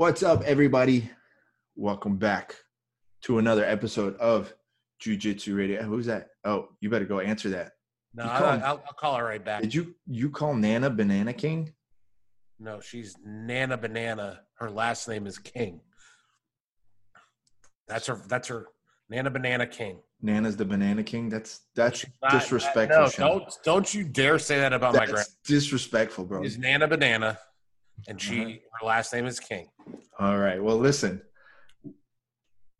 What's up, everybody? Welcome back to another episode of Jiu Jitsu Radio. Who's that? Oh, you better go answer that. No, You I'll, call- I'll, I'll call her right back. Did you you call Nana Banana King? No, she's Nana Banana. Her last name is King. That's her. That's her. Nana Banana King. Nana's the Banana King. That's that's Not- disrespectful. No, don't don't you dare say that about my grand. That's disrespectful, bro. Is Nana Banana, and she Uh-huh. her last name is King. All right. Well, listen.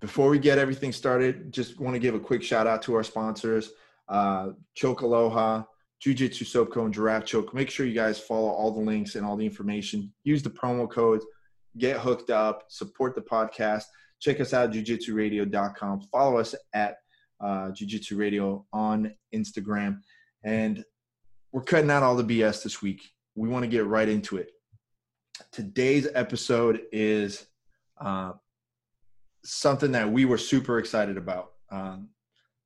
Before we get everything started, just want to give a quick shout out to our sponsors, uh, Choke Aloha, Jiu Jitsu Soap and Giraffe Choke. Make sure you guys follow all the links and all the information. Use the promo codes, get hooked up, support the podcast. Check us out, at jujitsuradio.com. Follow us at uh, Jiu Jitsu Radio on Instagram. And we're cutting out all the BS this week. We want to get right into it today's episode is uh, something that we were super excited about. Um,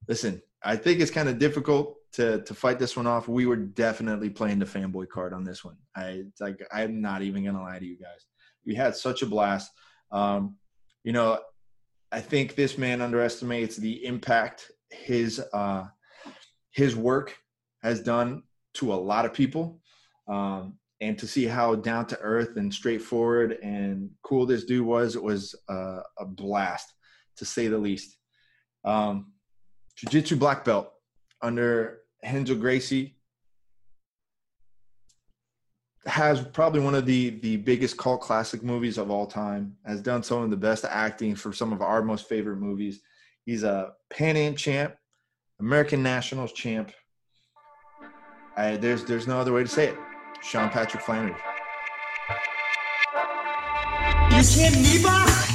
listen, I think it's kind of difficult to to fight this one off. We were definitely playing the fanboy card on this one. I like I'm not even gonna lie to you guys. We had such a blast. Um, you know, I think this man underestimates the impact his uh, his work has done to a lot of people. Um, and to see how down to earth and straightforward and cool this dude was, it was uh, a blast to say the least. Um, Jiu Jitsu black belt under Renzo Gracie has probably one of the the biggest cult classic movies of all time. Has done some of the best acting for some of our most favorite movies. He's a Pan Am champ, American Nationals champ. I, there's there's no other way to say it. Sean Patrick Flanery. You kidding me, boss?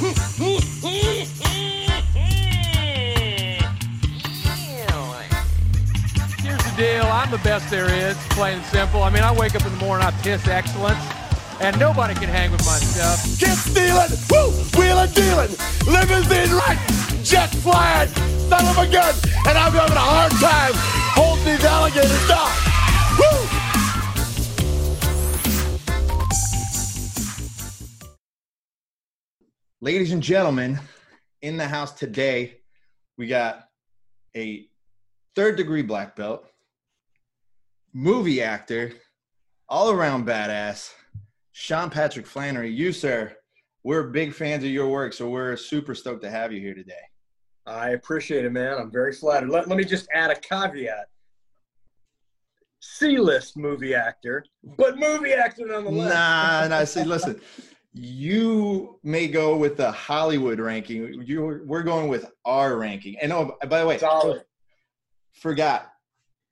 Here's the deal. I'm the best there is, plain and simple. I mean, I wake up in the morning, I piss excellence, and nobody can hang with my stuff. Get stealing, woo, wheeling, dealing, limousine right, jet flying, son of a gun, and I'm having a hard time holding these alligators down. Woo! Ladies and gentlemen, in the house today, we got a third degree black belt, movie actor, all around badass, Sean Patrick Flanery. You, sir, we're big fans of your work, so we're super stoked to have you here today. I appreciate it, man. I'm very flattered. Let, let me just add a caveat. C-list movie actor, but movie actor nonetheless. Nah, nah. See, listen, you may go with the Hollywood ranking. You, we're going with our ranking. And oh, by the way, Solid. forgot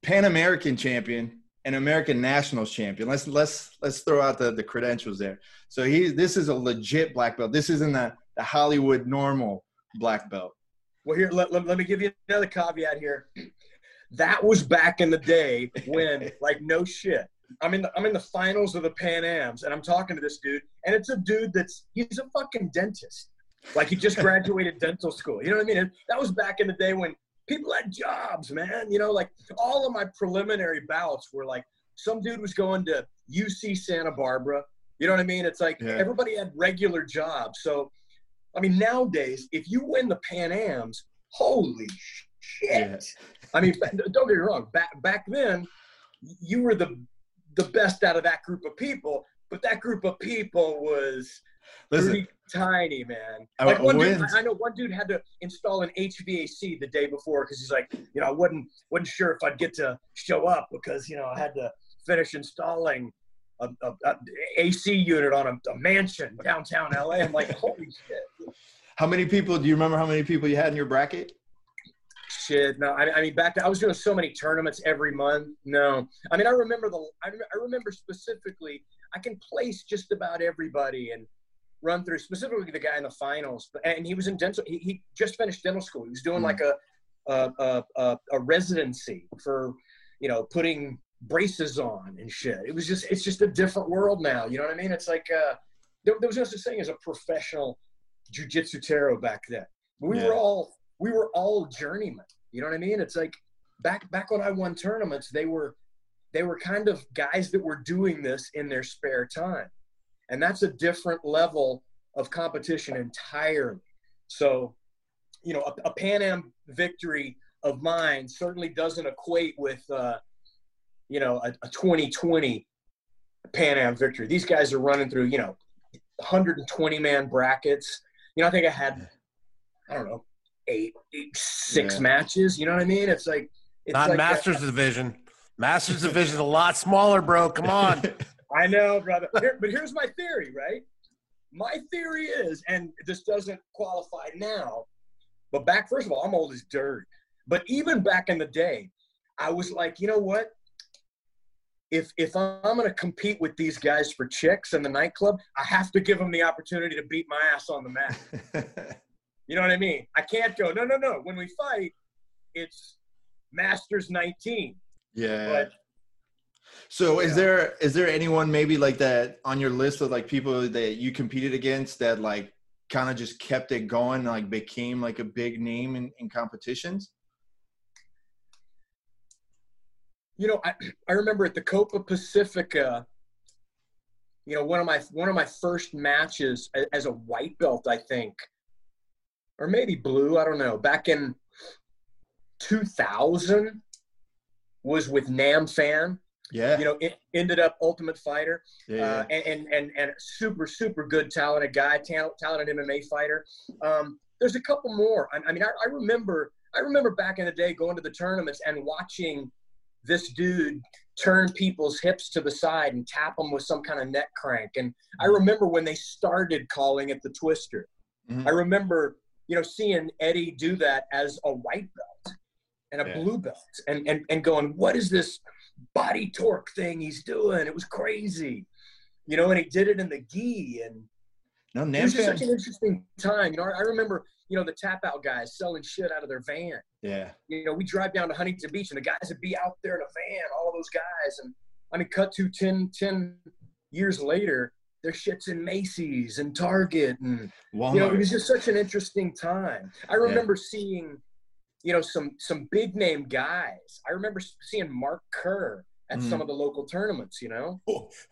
Pan American champion and American Nationals champion. Let's let's let's throw out the, the credentials there. So he this is a legit black belt. This isn't the, the Hollywood normal black belt. Well, here, let, let, let me give you another caveat here. That was back in the day when, like, no shit. I'm in the I'm in the finals of the Pan Am's, and I'm talking to this dude, and it's a dude that's he's a fucking dentist. Like he just graduated dental school. You know what I mean? And that was back in the day when people had jobs, man. You know, like all of my preliminary bouts were like some dude was going to UC Santa Barbara. You know what I mean? It's like Yeah. everybody had regular jobs. So, I mean, nowadays, if you win the Pan Am's, holy shit. Yeah. I mean, don't get me wrong. Back back then, you were the the best out of that group of people, but that group of people was Listen, pretty tiny, man. I- Like one dude. I know one dude had to install an HVAC the day before because he's like, you know, I wasn't wasn't sure if I'd get to show up because you know I had to finish installing a, a, a AC unit on a, a mansion downtown LA. I'm like, holy shit. how many people do you remember how many people you had in your bracket? Shit, no. I, I mean, back then I was doing so many tournaments every month. No, I mean, I remember the. I, I remember specifically. I can place just about everybody and run through specifically the guy in the finals. But and he was in dental. He, he just finished dental school. He was doing Hmm. like a a, a a a residency for you know putting braces on and shit. It was just it's just a different world now. You know what I mean? It's like uh, there, there was no such thing as a professional jujitsu taro back then. We Yeah. were all we were all journeymen. You know what I mean? It's like back back when I won tournaments, they were they were kind of guys that were doing this in their spare time. And that's a different level of competition entirely. So, you know, a, a Pan Am victory of mine certainly doesn't equate with, uh, you know, a, a 2020 Pan Am victory. These guys are running through, you know, 120 man brackets. You know, I think I had, I don't know, eight, eight six Yeah. matches. You know what I mean? It's like, it's Not like a- Masters division. Masters division is a lot smaller, bro. Come on. I know, brother. Here, but here's my theory, right? My theory is, and this doesn't qualify now, but back, first of all, I'm old as dirt. But even back in the day, I was like, you know what? If if I'm gonna compete with these guys for chicks in the nightclub, I have to give them the opportunity to beat my ass on the mat. You know what I mean? I can't go, no, no, no. When we fight, it's Masters 19. yeah. But So is there is there anyone maybe like that on your list of like people that you competed against that like kind of just kept it going, like became like a big name in, in competitions? you know, I, I remember at the Copa Pacifica, you know, one of my one of my first matches as a white belt, I think, or maybe blue, I don't know, back in 2000 was with Nam Phan. Yeah. You know, it ended up Ultimate Fighter, yeah. uh, and, and and and super super good talented guy, talent, talented MMA fighter. Um, there's a couple more. I, I mean, I, I remember I remember back in the day going to the tournaments and watching this dude turn people's hips to the side and tap them with some kind of neck crank. And I remember when they started calling it the twister. Mhm. I remember, you know, seeing Eddie do that as a white belt and a Yeah. blue belt and, and, and going, what is this body torque thing he's doing? It was crazy. You know, and he did it in the gi and no, it was just such an interesting time. You know, I I remember, you know, the tap out guys selling shit out of their van Yeah. you know, we drive down to Huntington Beach and the guys would be out there in a van, all those guys. And I mean, cut to 10, 10 years later, their shit's in Macy's and Target. And, Walmart. you know, it was just such an interesting time. I remember seeing, you know, some, some big name guys. I remember seeing Mark Kerr at Mm. some of the local tournaments, you know?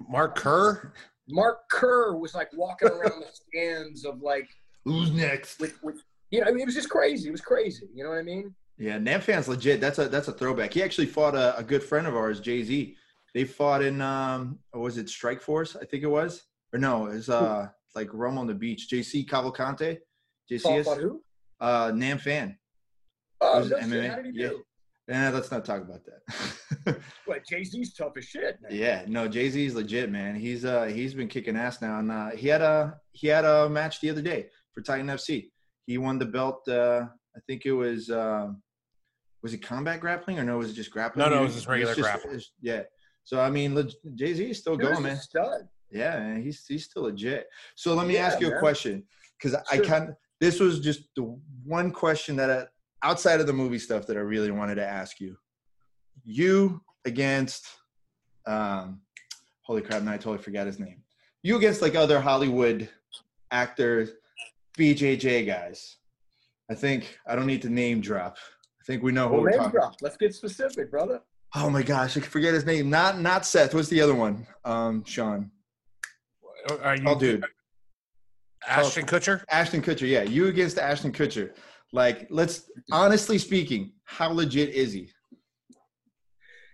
Mark Kerr. Mark Kerr was like walking around the stands of like, Who's next? with, with, you know, I mean, it was just crazy. It was crazy. You know what I mean? Yeah, Nam Phan's legit. That's a that's a throwback. He actually fought a, a good friend of ours, JZ. They fought in um, was it Strikeforce? I think it was. Or no, it's uh like Rome on the Beach. JZ Cavalcante. JZ fought who? uh Nam Phan. Oh, Was no shit. MMA? How did he Yeah. do? Yeah, let's not talk about that. But JZ's tough as shit. Man. yeah, no, JZ is legit, man. He's uh he's been kicking ass now, and uh, he had a he had a match the other day for Titan FC. He won the belt. Uh, I think it was uh, was it combat grappling or no? Was it just grappling? No, no, it was just regular grappling. it's- Yeah. So I mean, JZ is still Dude, going, he's a man. Stud. Yeah, man, he's he's still legit. So let me Yeah, ask you a question because I Sure. kind this was just the one question that I, outside of the movie stuff that I really wanted to ask you. You against, um, holy crap! Now I totally forgot his name. You against like other Hollywood actors, BJJ guys. I think I don't need to name drop. I think we know who Well, we're name talking. drop. Let's get specific, brother. Oh my gosh, I forget his name. Not not Seth. What's the other one? Um, Sean. Are you Oh, dude. Ashton Kutcher? Ashton Kutcher, yeah, you against Ashton Kutcher. Like, let's honestly speaking, how legit is he?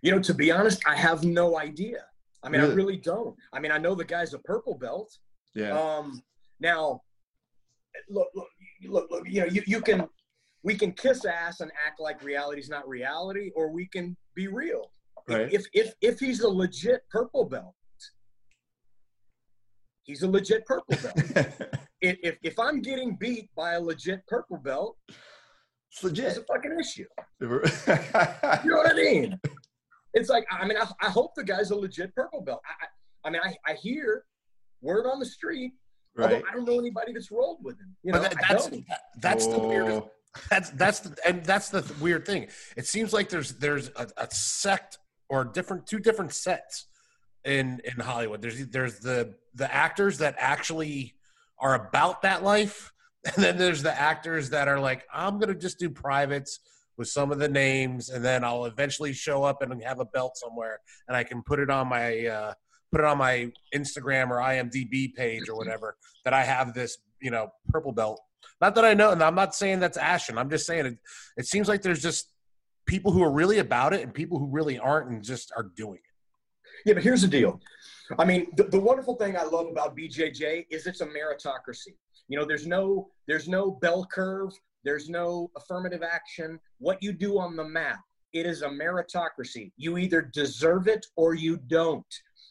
You know, to be honest, I have no idea. I mean, Really? I really don't. I mean, I know the guy's a purple belt. Yeah, Um, now, look, look, look, look. You know, you, you can, we can kiss ass and act like reality's not reality, or we can be real. right. If if if he's a legit purple belt, he's a legit purple belt. if, if if I'm getting beat by a legit purple belt, it's it's a fucking issue. You know what I mean? It's like I mean I, I hope the guy's a legit purple belt. I, I, I mean I, I hear word on the street, although I don't know anybody that's rolled with him. You know, But that- that's that- that's the weirdest. Oh, That's that's the, and that's the th- weird thing. It seems like there's there's a, a sect or different two different sets in in Hollywood. There's there's the the actors that actually are about that life, and then there's the actors that are like, I'm gonna just do privates with some of the names, and then I'll eventually show up and have a belt somewhere, and I can put it on my uh, put it on my Instagram or IMDb page or whatever that I have this, you know, purple belt. Not that I know, and I'm not saying that's Ashton. I'm just saying it. It seems like there's just people who are really about it and people who really aren't and just are doing it. Yeah, but here's the deal. I mean, the, the wonderful thing I love about BJJ is it's a meritocracy. You know, there's no there's no bell curve, there's no affirmative action. What you do on the mat, it is a meritocracy. You either deserve it or you don't.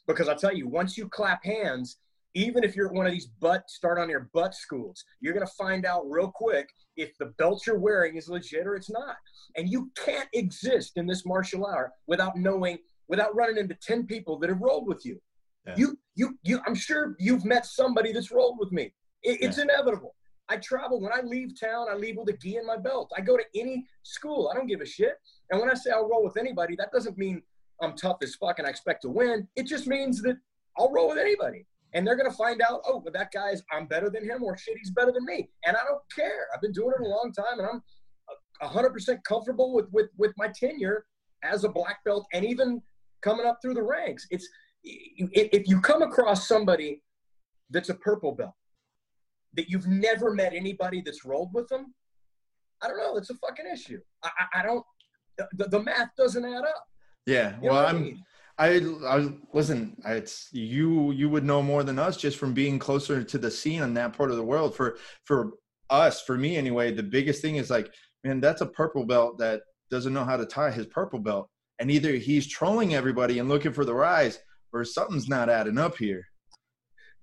Because I'll tell you, once you clap hands, even if you're at one of these butt start on your butt schools, you're gonna find out real quick if the belt you're wearing is legit or it's not. And you can't exist in this martial art without knowing, without running into 10 people that have rolled with you. Yeah. You, you, you, I'm sure you've met somebody that's rolled with me. It, it's inevitable. I travel. When I leave town, I leave with a gi in my belt. I go to any school. I don't give a shit. And when I say I'll roll with anybody, that doesn't mean I'm tough as fuck and I expect to win. It just means that I'll roll with anybody. And they're gonna find out, oh, but that guy's I'm better than him, or shit, he's better than me. And I don't care. I've been doing it a long time, and I'm hundred percent comfortable with with with my tenure as a black belt, and even coming up through the ranks. It's if you come across somebody that's a purple belt that you've never met anybody that's rolled with them, I don't know. It's a fucking issue. I, I, don't. The, the math doesn't add up. Yeah. You know Well, what I I'm. mean? I, I listen. It's you. You would know more than us just from being closer to the scene in that part of the world. For for us, for me anyway, the biggest thing is like, man, that's a purple belt that doesn't know how to tie his purple belt, and either he's trolling everybody and looking for the rise, or something's not adding up here.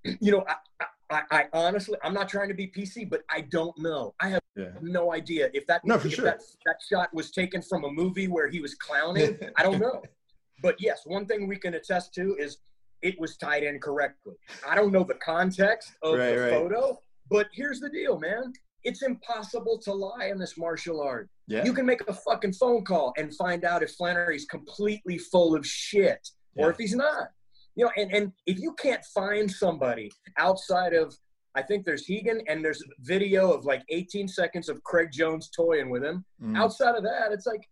you know, I, I, I honestly, I'm not trying to be PC, but I don't know. I have Yeah. no idea if that No, if sure. that, that shot was taken from a movie where he was clowning. I don't know. But yes, one thing we can attest to is it was tied in correctly. I don't know the context of Right, the right. photo, but here's the deal, man. It's impossible to lie in this martial art. Yeah. You can make a fucking phone call and find out if Flanery's completely full of shit or if he's not. You know, and, and if you can't find somebody outside of, I think there's Hegan and there's video of like 18 seconds of Craig Jones toying with him. Mm. Outside of that, it's like,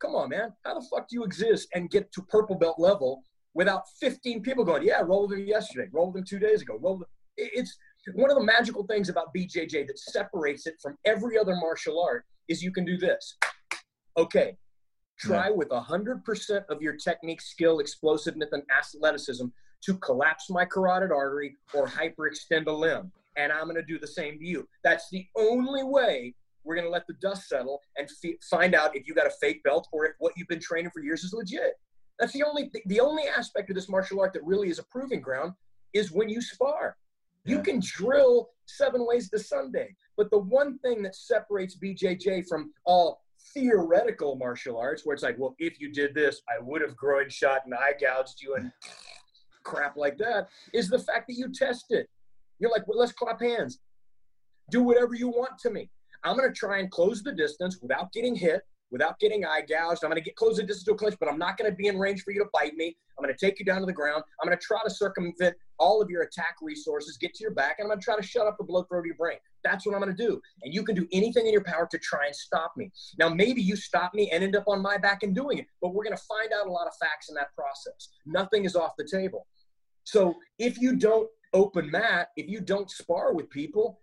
come on, man, how the fuck do you exist and get to purple belt level without 15 people going, yeah, roll with him yesterday, roll with him two days ago, roll with It's one of the magical things about BJJ that separates it from every other martial art is you can do this. Okay, try with 100% of your technique, skill, explosiveness, and athleticism to collapse my carotid artery or hyperextend a limb. And I'm going to do the same to you. That's the only way we're going to let the dust settle and fi- find out if you got a fake belt or if what you've been training for years is legit. That's the only the only aspect of this martial art that really is a proving ground is when you spar. You can drill seven ways to Sunday, but the one thing that separates BJJ from all theoretical martial arts, where it's like, well, if you did this, I would have groin shot and eye gouged you and crap like that, is the fact that you test it. You're like, well, let's clap hands. Do whatever you want to me. I'm going to try and close the distance without getting hit, without getting eye gouged. I'm going to get close the distance to a clinch, but I'm not going to be in range for you to bite me. I'm going to take you down to the ground. I'm going to try to circumvent all of your attack resources, get to your back, and I'm going to try to shut up the blood flow to your brain. That's what I'm going to do. And you can do anything in your power to try and stop me. Now, maybe you stop me and end up on my back and doing it, but we're going to find out a lot of facts in that process. Nothing is off the table. So if you don't open mat, if you don't spar with people,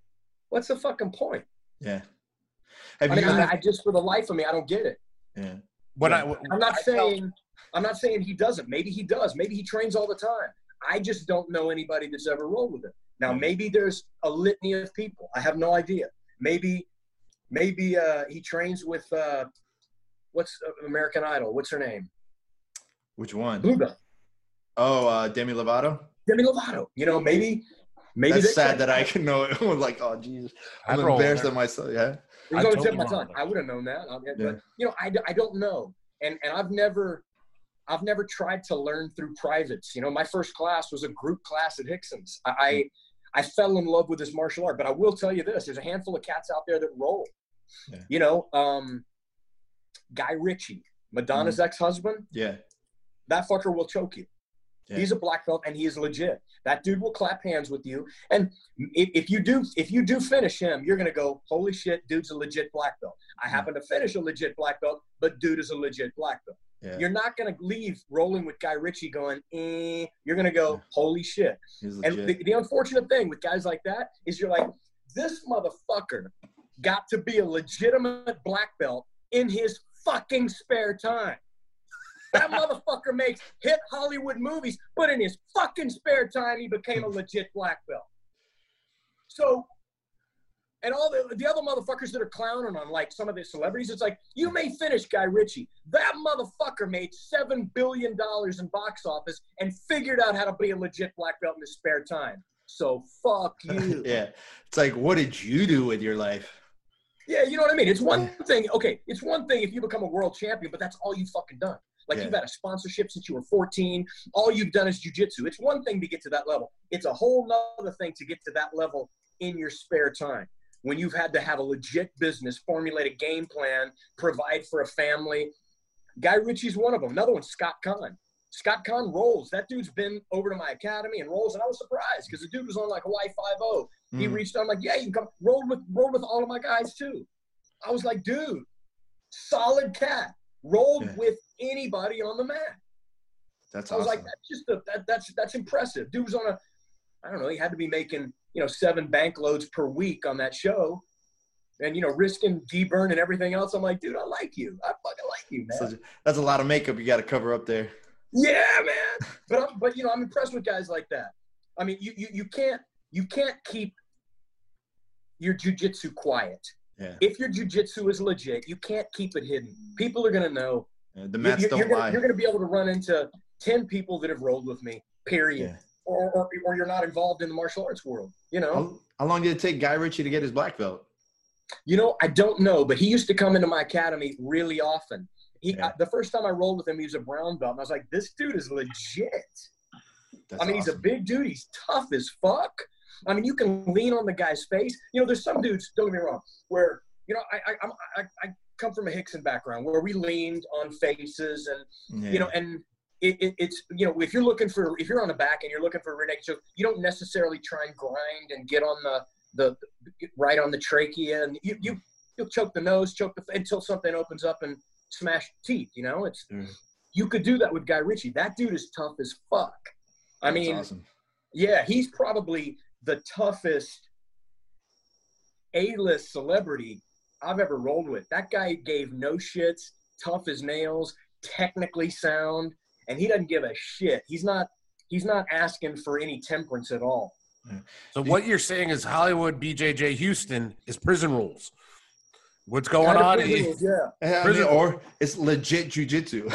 what's the fucking point? Yeah. Have I mean, you? I, I just for the life of me, I don't get it. yeah. When Yeah. I, I'm not I felt- saying I'm not saying he doesn't. Maybe he does. Maybe he trains all the time. I just don't know anybody that's ever rolled with him. Now maybe there's a litany of people. I have no idea. Maybe maybe uh, he trains with uh, what's uh, American Idol? What's her name? Which one? Blue Belt. Oh, uh, Demi Lovato. Demi Lovato. You know, maybe maybe That's sad that I can know it. I'm like, oh, Jesus. I'm I'd embarrassed with of myself. Yeah. It was on the tip of my tongue. I would have known that. Yeah. But you know, I, I don't know, and and I've never, I've never tried to learn through privates. You know, my first class was a group class at Rickson's. I, I I fell in love with this martial art, but I will tell you this: there's a handful of cats out there that roll. Yeah. You know, um, Guy Ritchie, Madonna's Mm. ex-husband. Yeah. That fucker will choke you. Yeah. He's a black belt and he is legit. That dude will clap hands with you. And if, if you do if you do finish him, you're gonna go, holy shit, dude's a legit black belt. I happen to finish a legit black belt, but dude is a legit black belt. Yeah. You're not going to leave rolling with Guy Ritchie going, eh. You're going to go, holy shit. And the, the unfortunate thing with guys like that is you're like, this motherfucker got to be a legitimate black belt in his fucking spare time. That motherfucker makes hit Hollywood movies, but in his fucking spare time, he became a hmm. legit black belt. So, and all the, the other motherfuckers that are clowning on like some of the celebrities, it's like, you may finish Guy Ritchie. That motherfucker made $7 billion in box office and figured out how to be a legit black belt in his spare time. So fuck you. yeah. It's like, what did you do with your life? Yeah, you know what I mean? It's one thing, okay, it's one thing if you become a world champion, but that's all you've fucking done. Like Yeah. you've had a sponsorship since you were 14. All you've done is jujitsu. It's one thing to get to that level. It's a whole nother thing to get to that level in your spare time. When you've had to have a legit business, formulate a game plan, provide for a family. Guy Ritchie's one of them. Another one, Scott Caan. Scott Caan rolls. That dude's been over to my academy and rolls, and I was surprised because the dude was on like Hawaii Five O. He Mm. reached out. I'm like, yeah, you can come roll with roll with all of my guys too. I was like, dude, solid cat. Rolled Yeah. with anybody on the mat. That's I was awesome. like, that's just a, that, that's that's impressive. Dude was on a, I don't know, he had to be making you know seven bank loads per week on that show, and you know risking deburn and everything else. I'm like, dude, I like you. I fucking like you, man. That's a lot of makeup you got to cover up there. Yeah, man. But I'm, but you know, I'm impressed with guys like that. I mean, you you, you can't you can't keep your jujitsu quiet. Yeah. If your jujitsu is legit, you can't keep it hidden. People are gonna know. Yeah, The You- mats you- don't you're, gonna, lie. you're gonna be able to run into ten people that have rolled with me. Period. Yeah. Or, or or you're not involved in the martial arts world. You know. How, how long did it take Guy Ritchie to get his black belt? You know, I don't know, but he used to come into my academy really often. He, Yeah. I, the first time I rolled with him, he was a brown belt, and I was like, "This dude is legit." That's I mean, he's a big dude. He's tough as fuck. I mean, you can lean on the guy's face. You know, there's some dudes. Don't get me wrong. Where you know, I I, I'm- I, I come from a Rickson background where we leaned on faces, and Yeah. you know, and it, it, it's you know, if you're looking for if you're on the back and you're looking for a naked choke, you don't necessarily try and grind and get on the the right on the trachea, and you you you'll choke the nose, choke the until something opens up and smash teeth. You know, it's Mm. you could do that with Guy Ritchie. That dude is tough as fuck. I That's mean, awesome. yeah, he's probably the toughest A-list celebrity I've ever rolled with. That guy gave no shits, tough as nails, technically sound, and he doesn't give a shit. He's not he's not asking for any temperance at all. So what you're saying is Hollywood BJJ Houston is prison rules. What's going Kind of on? criminals, yeah. Yeah, I mean, or it's legit jujitsu.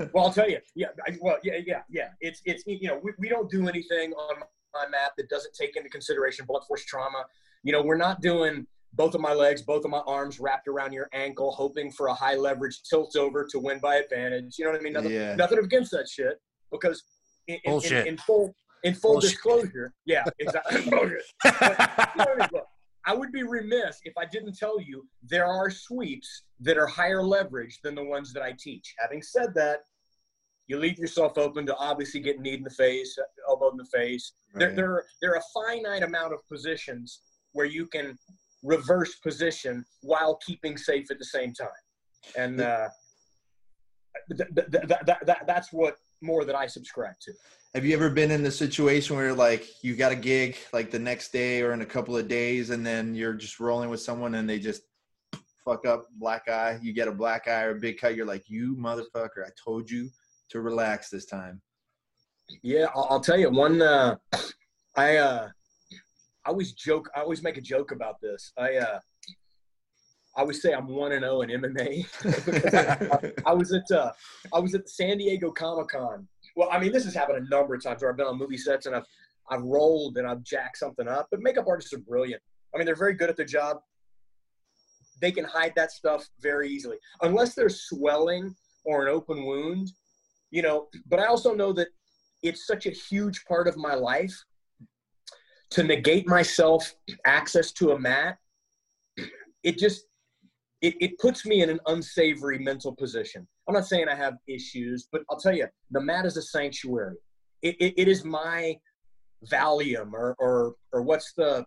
Well, I'll tell you. Yeah. I, well, yeah, yeah, yeah. It's it's you know we, we don't do anything on my map that doesn't take into consideration blunt force trauma. You know, we're not doing both of my legs, both of my arms wrapped around your ankle, hoping for a high leverage tilt over to win by advantage. You know what I mean? Nothing, Yeah. nothing against that shit because in, in, in, Bullshit. in full in full Bullshit. disclosure, yeah, exactly. Bullshit. You know I mean? Look, I would be remiss if I didn't tell you there are sweeps that are higher leverage than the ones that I teach. Having said that, you leave yourself open to obviously getting kneed in the face, elbow in the face. There, Right. there, there are a finite amount of positions where you can reverse position while keeping safe at the same time. And uh, th- th- th- th- th- th- that's what more that I subscribe to. Have you ever been in the situation where like you got a gig like the next day or in a couple of days and then you're just rolling with someone and they just fuck up black eye, you get a black eye or a big cut, you're like, you motherfucker, I told you to relax this time. Yeah, I'll, tell you one. Uh, I uh, I always joke. I always make a joke about this. I uh, I always say I'm one and zero in MMA. I was at uh, I was at the San Diego Comic Con. Well, I mean, this has happened a number of times where I've been on movie sets and I've I've rolled and I've jacked something up. But makeup artists are brilliant. I mean, they're very good at their job. They can hide that stuff very easily, unless there's swelling or an open wound. You know, but I also know that it's such a huge part of my life to negate myself access to a mat. It just it, it puts me in an unsavory mental position. I'm not saying I have issues, but I'll tell you, the mat is a sanctuary. It, it, it is my Valium or, or or what's the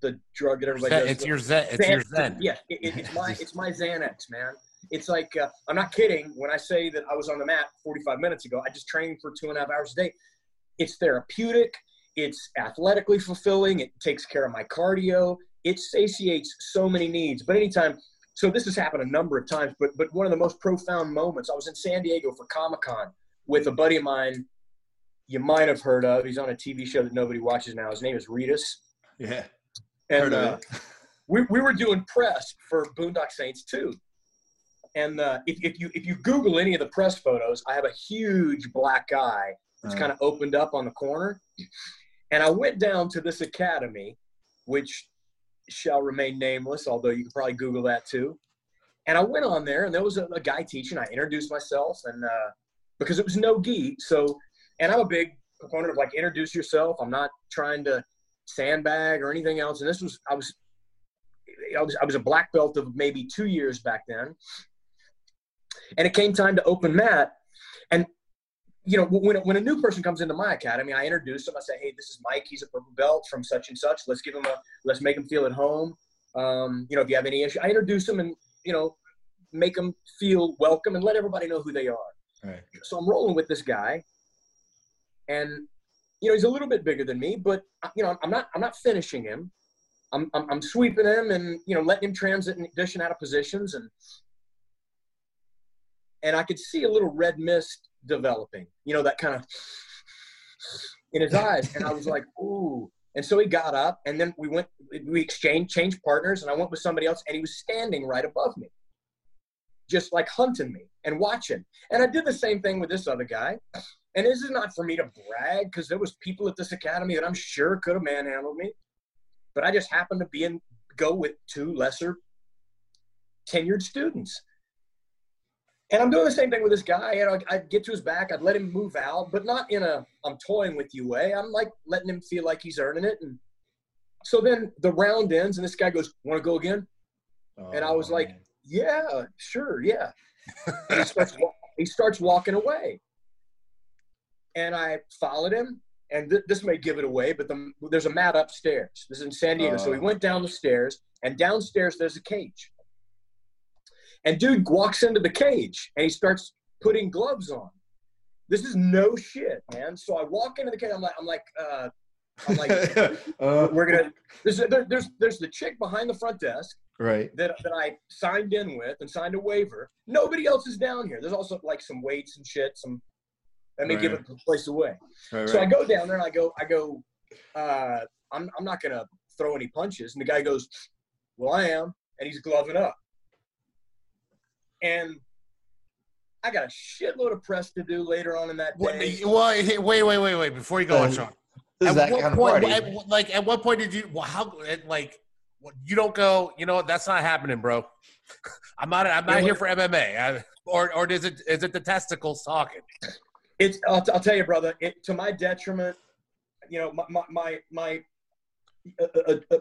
the drug that everybody does? it's your zen. It's your zen. Yeah, it- it's my it's my Xanax, man. It's like uh, I'm not kidding when I say that I was on the mat 45 minutes ago. I just trained for two and a half hours a day. It's therapeutic. It's athletically fulfilling. It takes care of my cardio. It satiates so many needs. But anytime, so this has happened a number of times. But but one of the most profound moments. I was in San Diego for Comic Con with a buddy of mine. You might have heard of. He's on a TV show that nobody watches now. His name is Reedus. Yeah. And Heard of uh, we, we were doing press for Boondock Saints Two. And uh, if, if you if you Google any of the press photos, I have a huge black eye that's Uh. kind of opened up on the corner. And I went down to this academy, which shall remain nameless, although you can probably Google that too. And I went on there, and there was a, a guy teaching. I introduced myself, and uh, because it was no gi, so and I'm a big proponent of like introduce yourself. I'm not trying to sandbag or anything else. And this was I was I was I was a black belt of maybe two years back then, and it came time to open mat, and you know when when a new person comes into my academy, I introduce them. I say, hey, this is Mike. He's a purple belt from such and such. Let's give him a let's make him feel at home. Um, you know, if you have any issue, I introduce him and you know make them feel welcome and let everybody know who they are. Right. So I'm rolling with this guy, and you know he's a little bit bigger than me, but you know I'm not I'm not finishing him. I'm, I'm, I'm sweeping him and you know letting him transition out of positions and and I could see a little red mist developing, you know that kind of in his eyes, and I was like, ooh. And so he got up, and then we went, we exchanged, changed partners, and I went with somebody else, and he was standing right above me, just like hunting me and watching. And I did the same thing with this other guy. And this is not for me to brag, because there was people at this academy that I'm sure could have manhandled me but I just happened to be in go with two lesser tenured students. And I'm doing the same thing with this guy. And I'd, I'd get to his back, I'd let him move out, but not in a I'm toying with you way. I'm like letting him feel like he's earning it. And so then the round ends, and this guy goes, "Want to go again?" And I oh, was Oh, like. Yeah, sure, yeah. He starts he starts walking away, and I followed him. And th- this may give it away, but the, there's a mat upstairs. This is in San Diego. so he Oh. went down the stairs, and downstairs there's a cage. And dude walks into the cage, and he starts putting gloves on. This is no shit, man. So I walk into the cage. I'm like, I'm like, uh, I'm like, Uh, we're gonna. There's, there, there's there's the chick behind the front desk right. that, that I signed in with and signed a waiver. Nobody else is down here. There's also like some weights and shit. Some let me give Right. it the place away. Right, So I go down there and I go, I go, uh, I'm I'm not gonna throw any punches. And the guy goes, Well, I am, and he's gloving up. And I got a shitload of press to do later on in that What, day. well, hey, wait, wait, wait, wait. Before you go on, Sean. At what kind of point, at- like, at what point did you? Well, how? at, Like, you don't go. You know what? That's not happening, bro. I'm not. I'm not Yeah, here for MMA. I, or, or is it? Is it the testicles talking? It's I'll, I'll tell you, brother. It, to my detriment, you know, my my my, my a, a, a,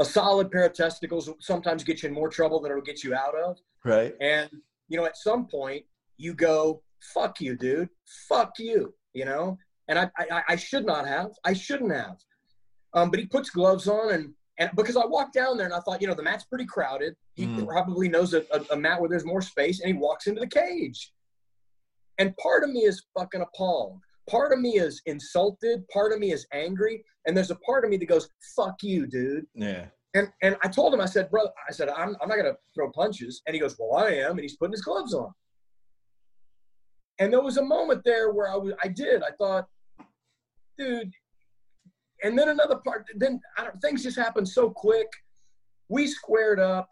a solid pair of testicles sometimes get you in more trouble than it'll get you out of. right. And you know, at some point, you go, "Fuck you, dude. Fuck you." You know, and I I, I should not have. I shouldn't have. Um, but he puts gloves on, and and because I walked down there and I thought, you know, the mat's pretty crowded. He Mm. probably knows a, a, a mat where there's more space, and he walks into the cage. And part of me is fucking appalled. Part of me is insulted. Part of me is angry. And there's a part of me that goes, fuck you, dude. Yeah. And and I told him, I said, "Bro," I said, I'm, I'm not going to throw punches. And he goes, well, I am. And he's putting his gloves on. And there was a moment there where I was, I did. I thought, dude. And then another part. Then I don't, things just happened so quick. We squared up.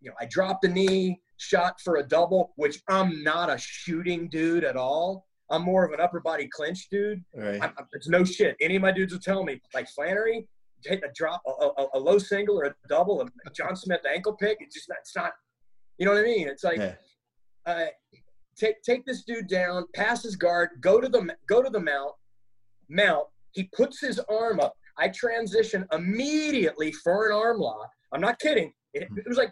You know, I dropped a knee, shot for a double, which I'm not a shooting dude at all. I'm more of an upper body clinch dude. Right. I, it's no shit. Any of my dudes will tell me, like Flanery, hit a drop, a, a, a low single or a double, a John Smith ankle pick. It's just not, it's not, you know what I mean? It's like, Yeah. uh, take take this dude down, pass his guard, go to the go to the mount, mount. He puts his arm up. I transition immediately for an arm lock. I'm not kidding. It, it was like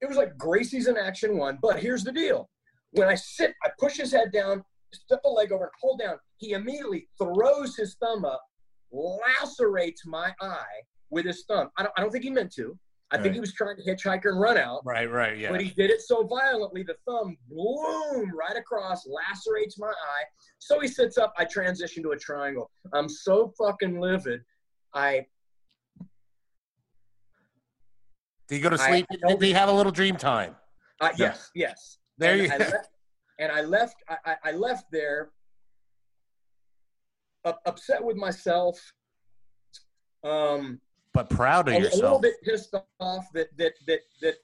it was like Gracie's in action one. But here's the deal: when I sit, I push his head down, step a leg over, and pull down. He immediately throws his thumb up, lacerates my eye with his thumb. I don't, I don't think he meant to. I think he was trying to hitchhiker and run out. Right, right, yeah. But he did it so violently, the thumb, boom, right across, lacerates my eye. So he sits up. I transition to a triangle. I'm so fucking livid. I Did you go to sleep? I Did you have a little dream time? Uh, Yeah. yes, yes. There and you go. left, and I left. I, I, I left there upset with myself. Um, But proud of a, a little bit pissed off that that that that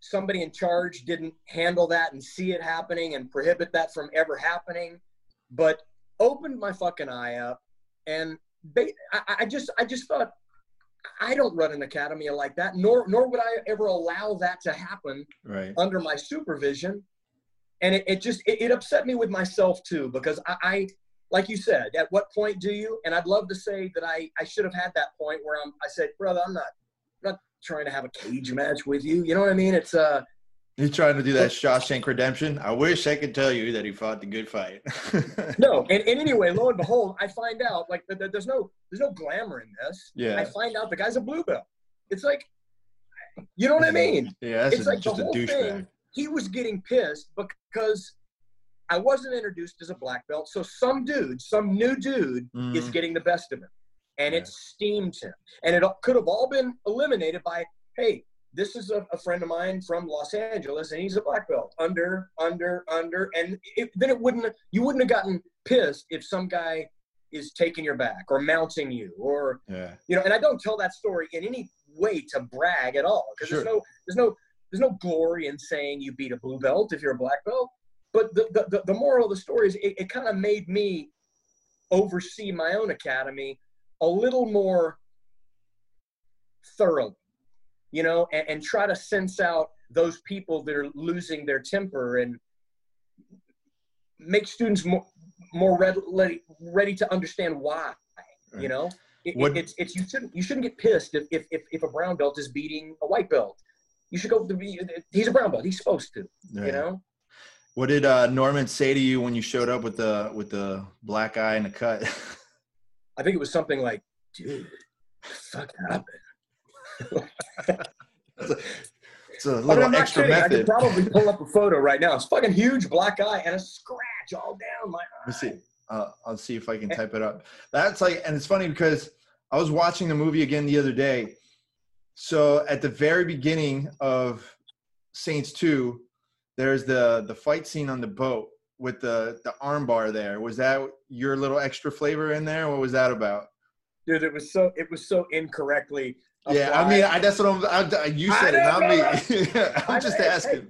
somebody in charge didn't handle that and see it happening and prohibit that from ever happening. But opened my fucking eye up, and ba- I, I just I just thought. I don't run an academy like that, nor nor would I ever allow that to happen Right. under my supervision and it, it just it, it upset me with myself too because I, I like you said at what point do you and i'd love to say that i i should have had that point where i'm i said brother i'm not I'm not trying to have a cage match with you you know what i mean it's uh He's trying to do that Shawshank Redemption. I wish I could tell you that he fought the good fight. no and, and anyway lo and behold i find out like there's no there's no glamour in this Yeah, i find out the guy's a blue belt it's like you know what i mean Yeah, it's a, like the just a whole douchebag. thing. He was getting pissed because I wasn't introduced as a black belt. So some dude, some new dude, is Mhm. getting the best of him, and Yeah. it steams him. And it could have all been eliminated by, hey, this is a, a friend of mine from Los Angeles, and he's a black belt. Under, under, under, and it, then it wouldn't. You wouldn't have gotten pissed if some guy is taking your back or mounting you or Yeah. you know and i don't tell that story in any way to brag at all because Sure. there's no there's no there's no glory in saying you beat a blue belt if you're a black belt but the the, the, moral of the story is it, it kind of made me oversee my own academy a little more thoroughly you know and, and try to sense out those people that are losing their temper and make students more more ready ready to understand why you know? It, What- it's it's you shouldn't you shouldn't get pissed if, if if if a brown belt is beating a white belt you should go to be he's a brown belt he's supposed to Yeah. you know What did uh, Norman say to you when you showed up with the with the black eye and the cut? i think it was something like dude fuck happened it's a I mean, little I'm not extra kidding. I method. could probably pull up a photo right now. It's fucking huge black eye and a scratch all down my eye. Let me see. Uh, I'll see if I can type it up. That's like, and it's funny because I was watching the movie again the other day. So at the very beginning of Saints Two, there's the the fight scene on the boat with the the armbar. There was that your little extra flavor in there. What was that about? Dude, it was so it was so incorrectly. Yeah, I mean, I, that's what I'm. I, you said it, not me. I'm just. Hey, asking.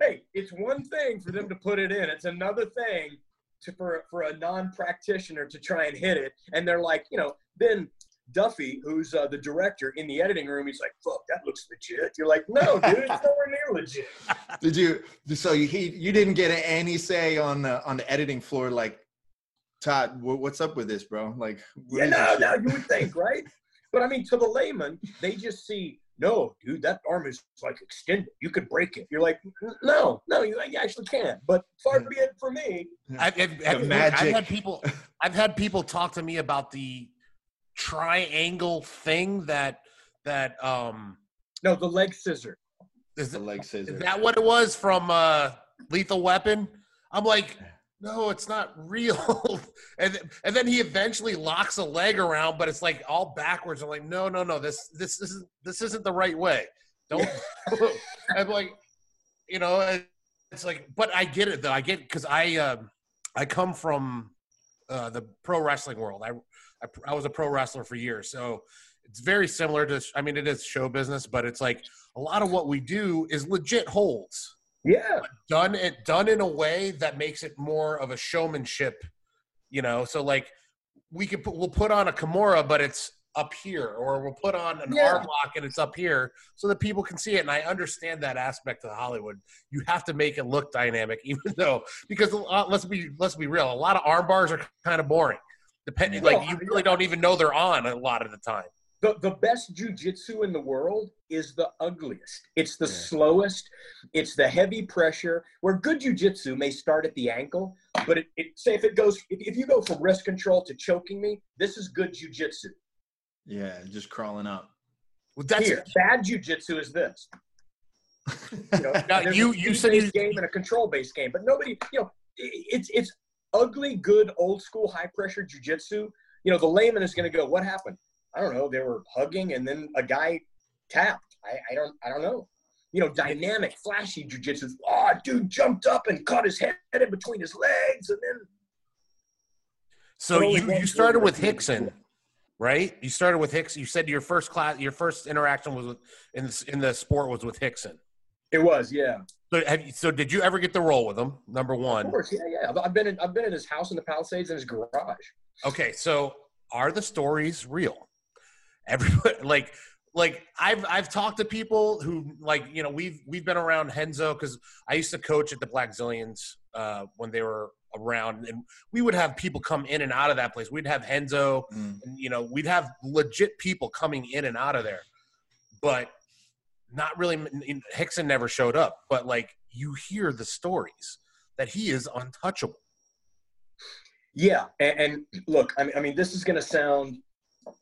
hey, it's one thing for them to put it in. It's another thing to for for a non-practitioner to try and hit it. And they're like, you know, then Duffy, who's uh, the director in the editing room, he's like, "Fuck, that looks legit." You're like, "No, dude, it's nowhere near legit." Did you? So you he, you didn't get any say on the on the editing floor, like Todd. wh- What's up with this, bro? Like, Yeah, no, no, you would think, right? But I mean, to the layman, they just see, no, dude, that arm is like extended. You could break it. You're like, no, no, you, you actually can't. But far be it for me. I've, I've, I've- I've had people. I've had people talk to me about the triangle thing that that um No, the leg scissor. is, the leg scissor. is that what it was from uh Lethal Weapon? I'm like, no, it's not real. and and then he eventually locks a leg around, but it's like all backwards. I'm like, no, no, no, this this isn't this isn't the right way. Don't. I'm like, you know, it's like, but I get it though. I get because I um I come from uh, the pro wrestling world. I, I I was a pro wrestler for years, so it's very similar to. I mean, it is show business, but it's like a lot of what we do is legit holds Yeah. done it done in a way that makes it more of a showmanship you know so like we could put we'll put on a kimura but it's up here or we'll put on an Yeah. arm lock and it's up here so that people can see it and i understand that aspect of hollywood you have to make it look dynamic even though because lot- let's be let's be real a lot of arm bars are kind of boring depending No, like you really don't even know they're on a lot of the time The, the best jujitsu in the world is the ugliest. It's the Yeah. slowest. It's the heavy pressure. Where good jujitsu may start at the ankle, but it, it say if it goes if, if you go from wrist control to choking me, this is good jujitsu. Yeah, just crawling up. Well, that's Here, bad jujitsu is this. You know, Now, you- a you said you- game and a control based game, but nobody, you know, i- it's it's ugly, good, old school, high pressure jujitsu. You know, the layman is going to go, "What happened? I don't know. They were hugging, and then a guy tapped. I, I don't, I don't know." You know, dynamic, flashy jujitsu. Oh, dude jumped up and caught his head in between his legs, and then so you you started with Rickson, right? You started with Rickson. You said your first class, your first interaction was with, in the, in the sport was with Rickson. It was, yeah. So have you, so did you ever get the role with him? Number one. Of course, yeah, yeah. I've- I've been in, I've been in his house in the Palisades and his garage. Okay, so are the stories real? Everybody like like I've I've talked to people who like you know we've we've been around Renzo because I used to coach at the Blackzilians uh, when they were around, and we would have people come in and out of that place. We'd have Renzo, Mm. and, you know, we'd have legit people coming in and out of there, but not really. Rickson never showed up, but like you hear the stories that he is untouchable. Yeah, and, and look, I mean, I mean, this is going to sound,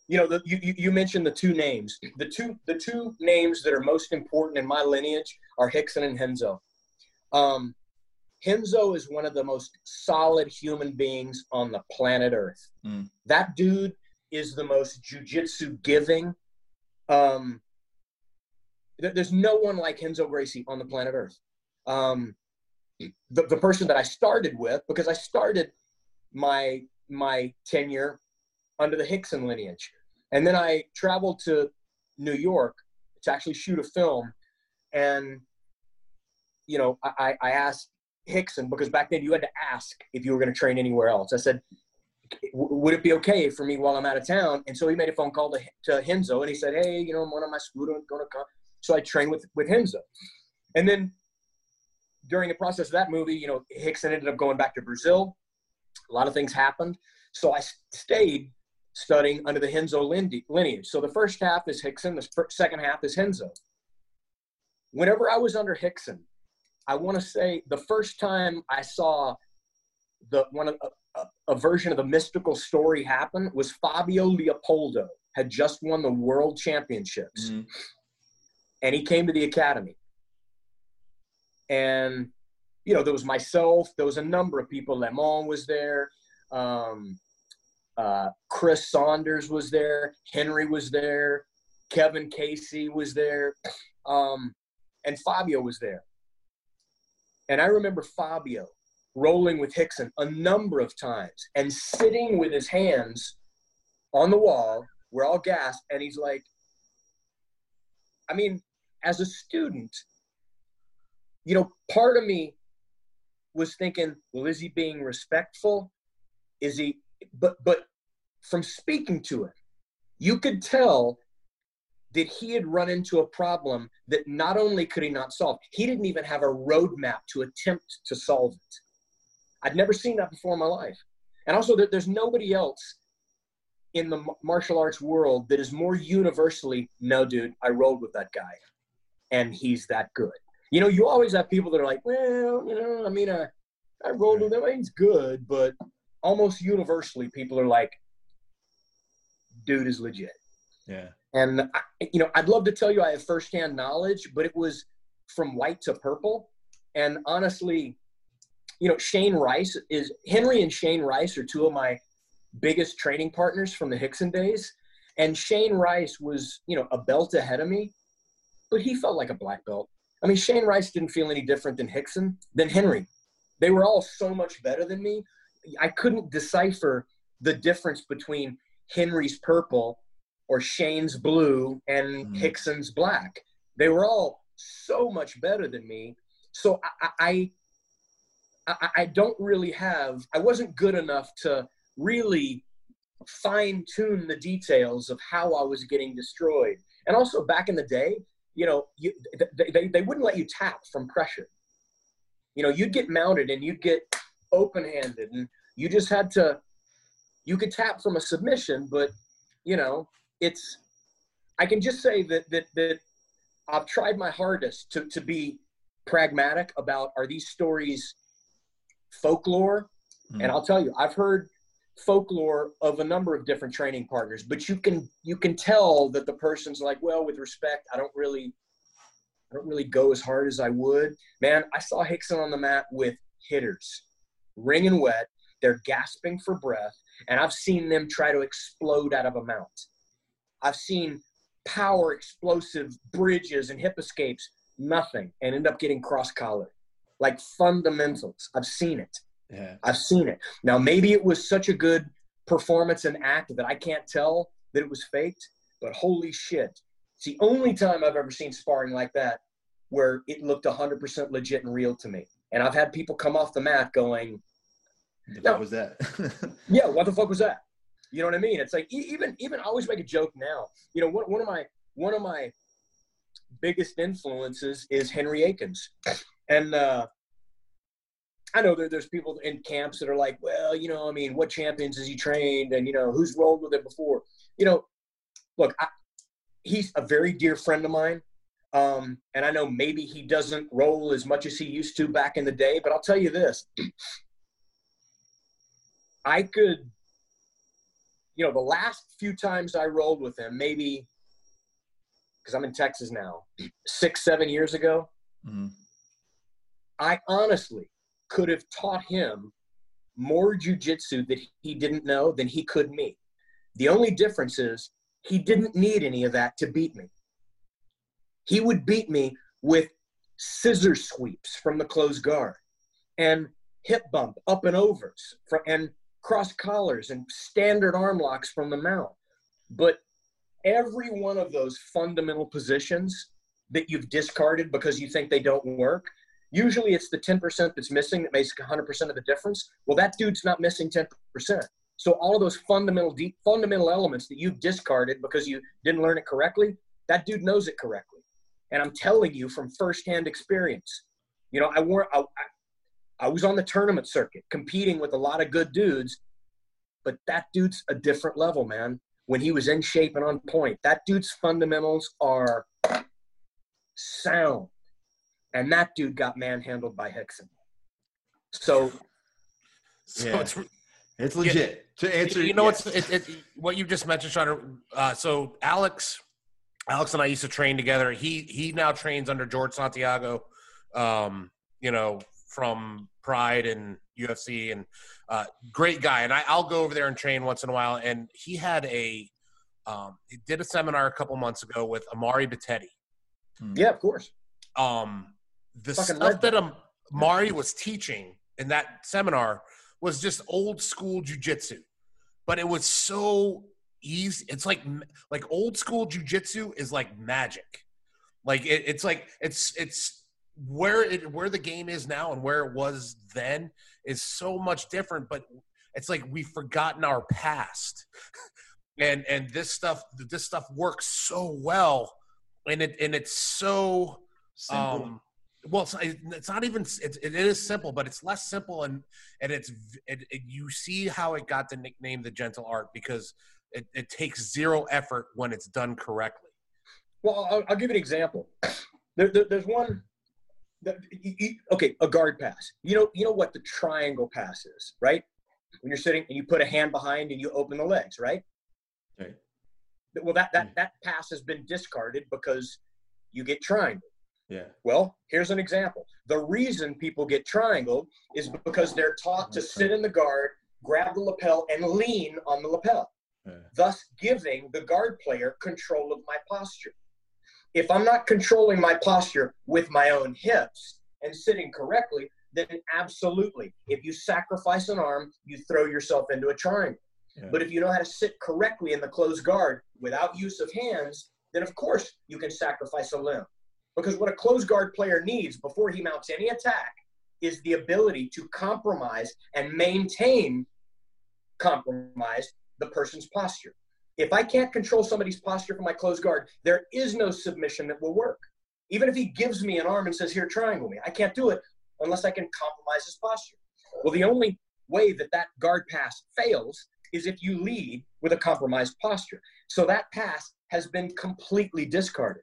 you know, the, you, you you mentioned the two names. The two the two names that are most important in my lineage are Rickson and Renzo. Um, Renzo is one of the most solid human beings on the planet Earth. Mm. That dude is the most jujitsu giving. Um, there- there's no one like Renzo Gracie on the planet Earth. Um, the, the person that I started with, because I started my my tenure under the Rickson lineage. And then I traveled to New York to actually shoot a film. And, you know, I, I asked Rickson, because back then you had to ask if you were going to train anywhere else. I said, "W- would it be okay for me while I'm out of town? And so he made a phone call to, to Renzo and he said, hey, you know, I'm on my scooter, going to come. So I trained with, with Renzo. And then during the process of that movie, you know, Rickson ended up going back to Brazil. A lot of things happened. So I stayed studying under the Renzo lineage. So the first half is Rickson, the second half is Renzo. Whenever I was under Rickson, I want to say the first time I saw the one of a, a, version of the mystical story happen was Fabio Leopoldo had just won the world championships Mhm. And he came to the academy. And you know, there was myself, there was a number of people. Lemon was there, um, uh, Chris Saunders was there, Henry was there, Kevin Casey was there, um, and Fabio was there. And I remember Fabio rolling with Rickson a number of times and sitting with his hands on the wall. We're all gasped, and he's like, I mean, as a student, you know, part of me was thinking, well, is he being respectful? Is he, but, but from speaking to him, you could tell that he had run into a problem that not only could he not solve, he didn't even have a roadmap to attempt to solve it. I'd never seen that before in my life. And also, that there's nobody else in the martial arts world that is more universally, no, dude, I rolled with that guy, and he's that good. You know, you always have people that are like, well, you know, I mean, I, I rolled with him, he's good, but almost universally, people are like, dude is legit. Yeah. And I, you know, I'd love to tell you I have firsthand knowledge, but it was from white to purple. And honestly, you know, Shane Rice is Henry and Shane Rice are two of my biggest training partners from the Rickson days. And Shane Rice was, you know, a belt ahead of me, but he felt like a black belt. I mean, Shane Rice didn't feel any different than Rickson, than Henry. They were all so much better than me. I couldn't decipher the difference between Henry's purple or Shane's blue and Mhm. Rickson's black. They were all so much better than me. So I, I, I, I don't really have. I wasn't good enough to really fine tune the details of how I was getting destroyed. And also back in the day, you know, you, they, they, they wouldn't let you tap from pressure. You know, you'd get mounted and you'd get open handed, and you just had to. You could tap from a submission, but you know, it's. I can just say that that that I've tried my hardest to to be pragmatic about are these stories folklore, Mm. and I'll tell you, I've heard folklore of a number of different training partners, but you can you can tell that the person's like, well, with respect, I don't really I don't really go as hard as I would. Man, I saw Rickson on the mat with hitters, wringing wet. They're gasping for breath, and I've seen them try to explode out of a mount. I've seen power explosive bridges and hip escapes, nothing, and end up getting cross collar. Like fundamentals. I've seen it. Yeah. I've seen it. Now, maybe it was such a good performance and act that I can't tell that it was faked, but holy shit. It's the only time I've ever seen sparring like that where it looked 100% legit and real to me. And I've had people come off the mat going, What No. was that? yeah, what the fuck was that? You know what I mean? It's like even even I always make a joke now. You know, one, one of my one of my biggest influences is Henry Akins, and uh, I know that there's people in camps that are like, well, you know, I mean, what champions has he trained, and you know, who's rolled with him before? You know, look, I, he's a very dear friend of mine. Um, and I know maybe he doesn't roll as much as he used to back in the day, but I'll tell you this. I could, you know, the last few times I rolled with him, maybe because I'm in Texas now, six, seven years ago, Mhm. I honestly could have taught him more jujitsu that he didn't know than he could me. The only difference is he didn't need any of that to beat me. He would beat me with scissor sweeps from the closed guard and hip bump up and overs and cross collars and standard arm locks from the mount. But every one of those fundamental positions that you've discarded because you think they don't work, usually it's the 10% that's missing that makes 100% of the difference. Well, that dude's not missing 10%. So all of those fundamental deep, fundamental elements that you've discarded because you didn't learn it correctly, that dude knows it correctly. And I'm telling you from firsthand experience. You know, I wore I, I- I was on the tournament circuit competing with a lot of good dudes, but that dude's a different level, man. When he was in shape and on point, that dude's fundamentals are sound. And that dude got manhandled by Rickson. So So Yeah. it's It's legit. To answer, you know yes. what's it, it, what you just mentioned, Sean. Uh, so Alex, Alex and I used to train together. He he now trains under George Santiago. Um, you know, from Pride and UFC, and uh, great guy. And I, I'll go over there and train once in a while. And he had a um, he did a seminar a couple months ago with Amaury Bitetti. yeah, of course. Um, the Fucking stuff that legend. Amaury was teaching in that seminar was just old school jujitsu, but it was so easy. It's like like old school jujitsu is like magic. Like it, it's like it's it's where it where the game is now and where it was then is so much different. But it's like we've forgotten our past, and and this stuff this stuff works so well, and it and it's so Simple. um, well, it's, it's not even it's, it is simple, but it's less simple, and and it's it, it, you see how it got the nickname the gentle art because it, it takes zero effort when it's done correctly. Well, I'll, I'll give you an example. There, there, there's one. That, you- you- okay, a guard pass. You know, you know what the triangle pass is, right? When you're sitting and you put a hand behind and you open the legs, right? Right. Well, that that hmm. that pass has been discarded because you get triangle. Yeah. Well, here's an example. The reason people get triangled is because they're taught to sit in the guard, grab the lapel, and lean on the lapel yeah. thus giving the guard player control of my posture. If I'm not controlling my posture with my own hips and sitting correctly, then absolutely, if you sacrifice an arm, you throw yourself into a triangle. Yeah. But if you know how to sit correctly in the closed guard without use of hands, then of course you can sacrifice a limb. Because what a closed guard player needs before he mounts any attack is the ability to compromise and maintain compromise the person's posture. If I can't control somebody's posture from my closed guard, there is no submission that will work. Even if he gives me an arm and says, Here, triangle me, I can't do it unless I can compromise his posture. Well, the only way that that guard pass fails is if you lead with a compromised posture. So that pass has been completely discarded.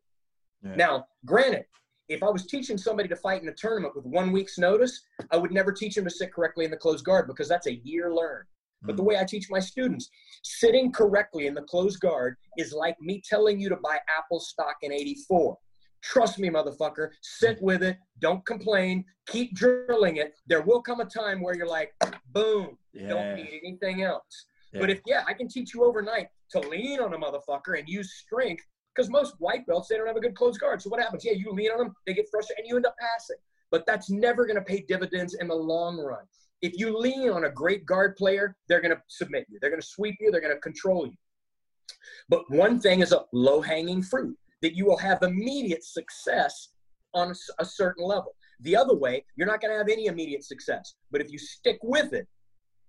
Yeah. Now, granted, if I was teaching somebody to fight in a tournament with one week's notice, I would never teach him to sit correctly in the closed guard because that's a year learned. But the hmm. way I teach my students, sitting correctly in the closed guard is like me telling you to buy Apple stock in 84. Trust me, motherfucker. Sit hmm. with it. Don't complain. Keep drilling it. There will come a time where you're like, boom, Yeah. don't need anything else. Yeah. But if, yeah, I can teach you overnight to lean on a motherfucker and use strength because most white belts, they don't have a good closed guard. So what happens? Yeah, you lean on them, they get frustrated, and you end up passing. But that's never going to pay dividends in the long run. If you lean on a great guard player, they're going to submit you. They're going to sweep you. They're going to control you. But one thing is a low hanging fruit that you will have immediate success on a certain level. The other way, you're not going to have any immediate success. But if you stick with it,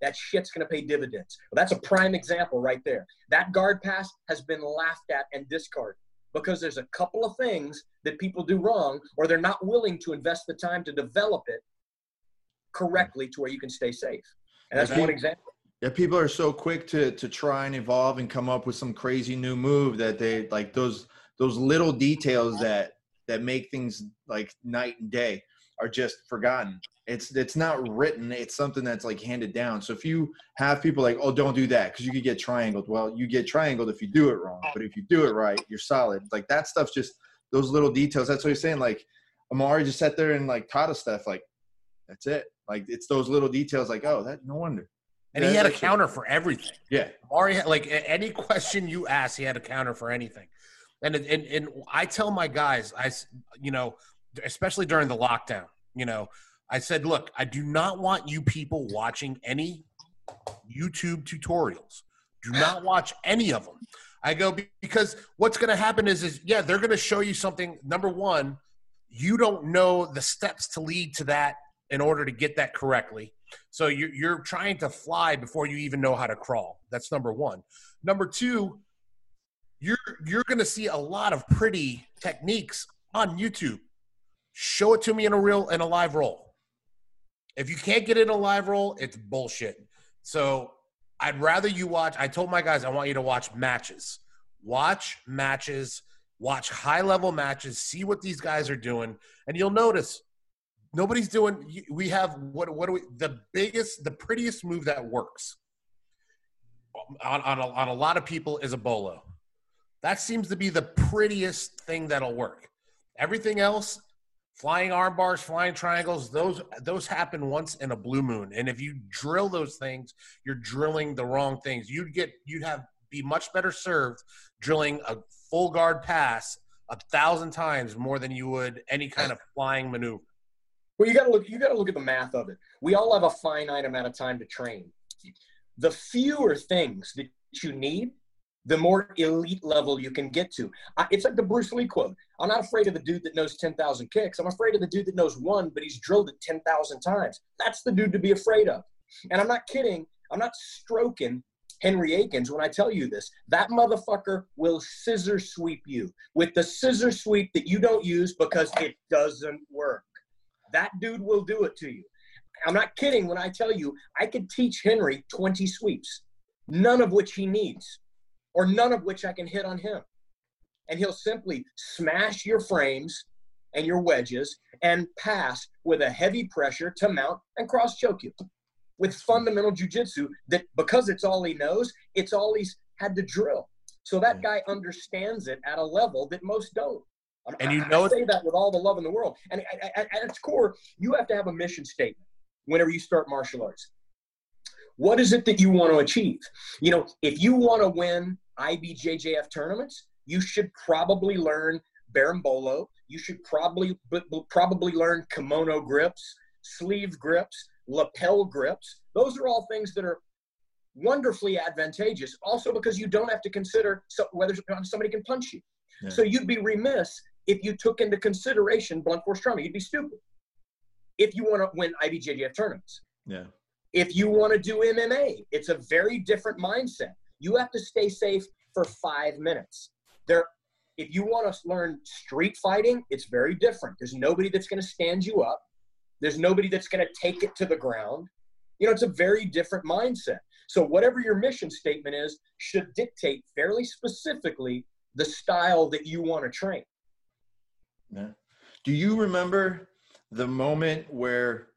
that shit's going to pay dividends. Well, that's a prime example right there. That guard pass has been laughed at and discarded because there's a couple of things that people do wrong or they're not willing to invest the time to develop it correctly to where you can stay safe. And that's one example. Yeah, people are so quick to to try and evolve and come up with some crazy new move that they like those those little details that that make things like night and day are just forgotten. It's it's not written. It's something that's like handed down. So if you have people like, oh, don't do that because you could get triangled. Well, you get triangled if you do it wrong, but if you do it right, you're solid. Like that stuff's just those little details. That's what you're saying. Like Amaury just sat there and like taught us stuff. Like that's it. Like it's those little details. Like oh, that no wonder. And Yeah, he had a counter for everything. Yeah. Ari, had- like any question you ask, he had a counter for anything. And and and I tell my guys, I you know, especially during the lockdown, you know, I said, look, I do not want you people watching any YouTube tutorials. Do not watch any of them. I go because what's going to happen is is yeah, they're going to show you something. Number one, you don't know the steps to lead to that in order to get that correctly. So you're, you're trying to fly before you even know how to crawl. That's number one. Number two, you're you're going to see a lot of pretty techniques on YouTube. Show it to me in a real in a live roll. If you can't get in a live roll, it's bullshit. So I'd rather you watch. I told my guys I want you to watch matches. Watch matches. Watch high level matches. See what these guys are doing, and you'll notice nobody's doing we have what what do we the biggest the prettiest move that works on on a, on a lot of people is a bolo that seems to be the prettiest thing that'll work everything else flying arm bars flying triangles those those happen once in a blue moon and if you drill those things you're drilling the wrong things you'd get you'd have be much better served drilling a full guard pass a thousand times more than you would any kind of flying maneuver Well, you got to look. You got to look at the math of it. We all have a finite amount of time to train. The fewer things that you need, the more elite level you can get to. I, it's like the Bruce Lee quote: "I'm not afraid of the dude that knows ten thousand kicks. I'm afraid of the dude that knows one, but he's drilled it ten thousand times. That's the dude to be afraid of." And I'm not kidding. I'm not stroking Henry Akins when I tell you this. That motherfucker will scissor sweep you with the scissor sweep that you don't use because it doesn't work. That dude will do it to you. I'm not kidding when I tell you I could teach Henry 20 sweeps, none of which he needs, or none of which I can hit on him. And he'll simply smash your frames and your wedges and pass with a heavy pressure to mount and cross choke you with fundamental jujitsu that because it's all he knows, it's all he's had to drill. So that guy understands it at a level that most don't. And you know I say that with all the love in the world. And at its core, you have to have a mission statement whenever you start martial arts. What is it that you want to achieve? You know, if you want to win IBJJF tournaments, you should probably learn Berimbolo. You should probably probably learn kimono grips, sleeve grips, lapel grips. Those are all things that are wonderfully advantageous. Also, because you don't have to consider so, whether somebody can punch you. Yeah. So you'd be remiss if you took into consideration blunt force trauma. You'd be stupid if you want to win IBJJF tournaments. Yeah. If you want to do MMA, it's a very different mindset. You have to stay safe for five minutes. There, if you want to learn street fighting, it's very different. There's nobody that's going to stand you up. There's nobody that's going to take it to the ground. You know, it's a very different mindset. So whatever your mission statement is should dictate fairly specifically the style that you want to train. Yeah. Do you remember the moment where,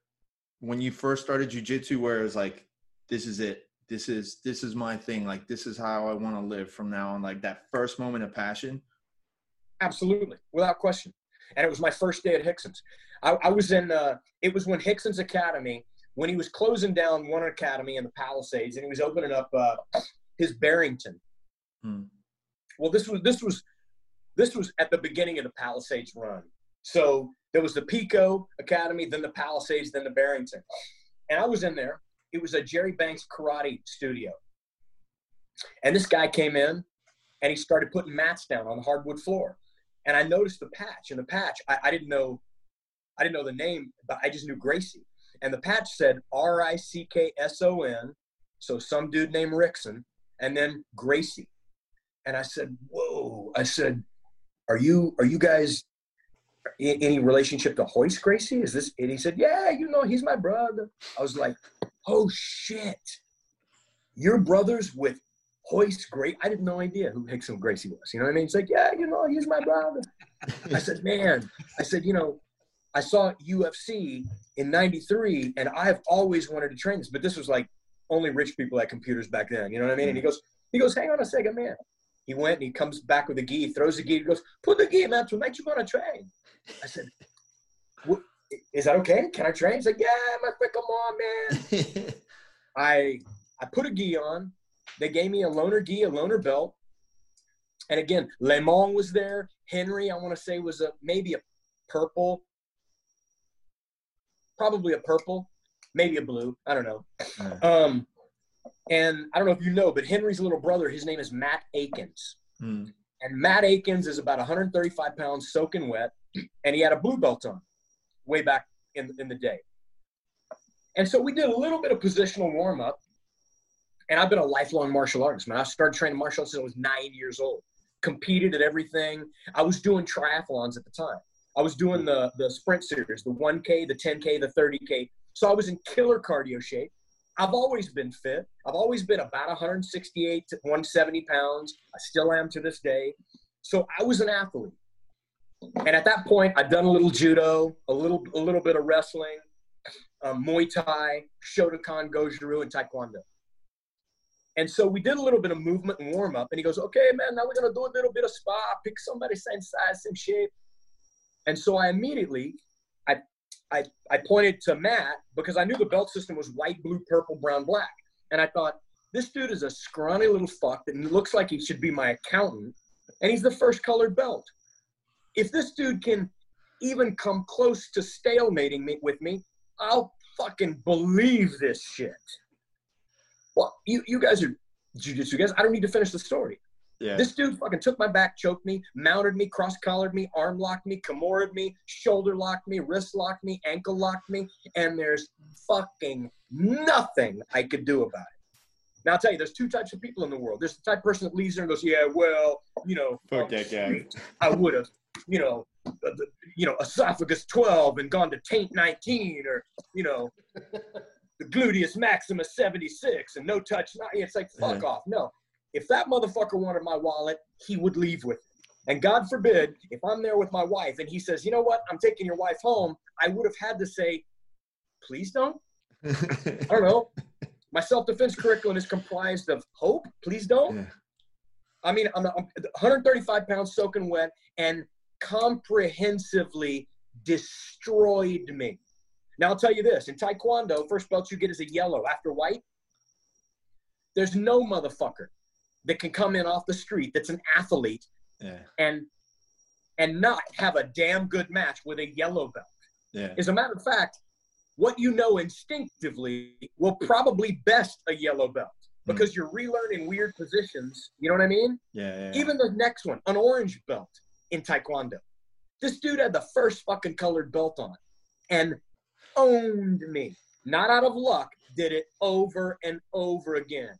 when you first started jujitsu, where it was like, this is it. this is this is my thing. Like this is how I want to live from now on. Like that first moment of passion. Absolutely, without question. And it was my first day at Rickson's. I, I was in. Uh, it was when Rickson's Academy, when he was closing down one academy in the Palisades, and he was opening up uh, his Barrington. Hmm. Well, this was this was this was at the beginning of the Palisades run. So there was the Pico Academy, then the Palisades, then the Barrington, and I was in there. It was a Jerry Banks karate studio, and this guy came in, and he started putting mats down on the hardwood floor, and I noticed the patch. And the patch, I, I didn't know, I didn't know the name, but I just knew Gracie. And the patch said R I C K S O N, so some dude named Rickson, and then Gracie. And I said, "Whoa!" I said, "Are you are you guys any relationship to Royce Gracie? Is this?" And he said, "Yeah, you know, he's my brother." I was like, "Oh shit, you're brothers with Royce Gracie?" I didn't no idea who Rickson Gracie was. You know what I mean? He's like, "Yeah, you know, he's my brother." I said, "Man," I said, "You know." I saw UFC in '93, and I've always wanted to train this, but this was like only rich people had computers back then. You know what I mean? And he mm-hmm. goes, he goes, hang on a second, man. He went and he comes back with a gi, throws the gi, he goes, put the gi, man. Tonight you gonna train. I said, is that okay? Can I train? He's like, yeah, my friend, come on, man. I I put a gi on. They gave me a loner gi, a loner belt. And again, Le Mans was there. Henry, I want to say, was a maybe a purple, probably a purple, maybe a blue. I don't know. Um, and I don't know if you know, but Henry's little brother, his name is Matt Akins. Hmm. And Matt Akins is about 135 pounds soaking wet, and he had a blue belt on way back in, in the day. And so we did a little bit of positional warm up. And I've been a lifelong martial artist, man. I started training martial arts since I was nine years old. Competed at everything. I was doing triathlons at the time. I was doing the the sprint series, the 1K, the 10K, the 30K. So I was in killer cardio shape. I've always been fit. I've always been about 168 to 170 pounds. I still am to this day. So I was an athlete. And at that point, I'd done a little judo, a little a little bit of wrestling, um, Muay Thai, Shotokan, Goju-Ryu, and Taekwondo. And so we did a little bit of movement and warm up. And he goes, "Okay, man, now we're gonna do a little bit of spa. Pick somebody same size, same shape." And so I immediately, I, I, pointed to Matt because I knew the belt system was white, blue, purple, brown, black, and I thought this dude is a scrawny little fuck that looks like he should be my accountant, and he's the first colored belt. If this dude can even come close to stalemating me with me, I'll fucking believe this shit. Well, you, you guys are jujitsu guys. I don't need to finish the story. Yeah. This dude fucking took my back, choked me, mounted me, cross collared me, arm locked me, kimura me, shoulder locked me, wrist locked me, ankle locked me, and there's fucking nothing I could do about it. Now I'll tell you, there's two types of people in the world. There's the type of person that leaves there and goes, "Yeah, well, you know, Fuck that guy. I would have, you know, uh, the, you know, esophagus 12 and gone to taint 19, or you know, the gluteus maximus 76 and no touch. Not, it's like fuck Yeah. off. No, if that motherfucker wanted my wallet, he would leave with it. And God forbid, if I'm there with my wife and he says, you know what, I'm taking your wife home, I would have had to say, please don't. I don't know. My self-defense curriculum is comprised of hope. Please don't. Yeah. I mean, I'm, I'm 135 pounds soaking wet and comprehensively destroyed me. Now I'll tell you this: in Taekwondo, first belt you get is a yellow. After white, there's no motherfucker that can come in off the street that's an athlete yeah. and and not have a damn good match with a yellow belt. Yeah. As a matter of fact, what you know instinctively will probably best a yellow belt hmm. because you're relearning weird positions. You know what I mean? Yeah. yeah. Even the next one, an orange belt in Taekwondo. This dude had the first fucking colored belt on and owned me. Not out of luck, did it over and over again.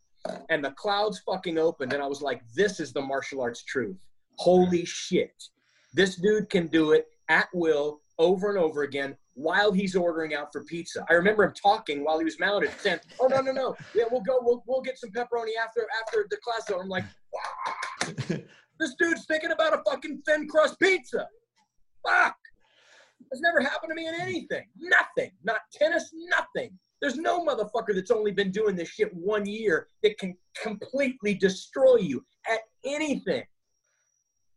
And the clouds fucking opened, and I was like, this is the martial arts truth. Holy shit. This dude can do it at will over and over again while he's ordering out for pizza. I remember him talking while he was mounted, saying, "Oh no, no, no, yeah, we'll go, we'll, we'll get some pepperoni after after the class." So I'm like, this dude's thinking about a fucking thin crust pizza. Fuck. That's never happened to me in anything. Nothing. Not tennis, nothing. There's no motherfucker that's only been doing this shit one year that can completely destroy you at anything.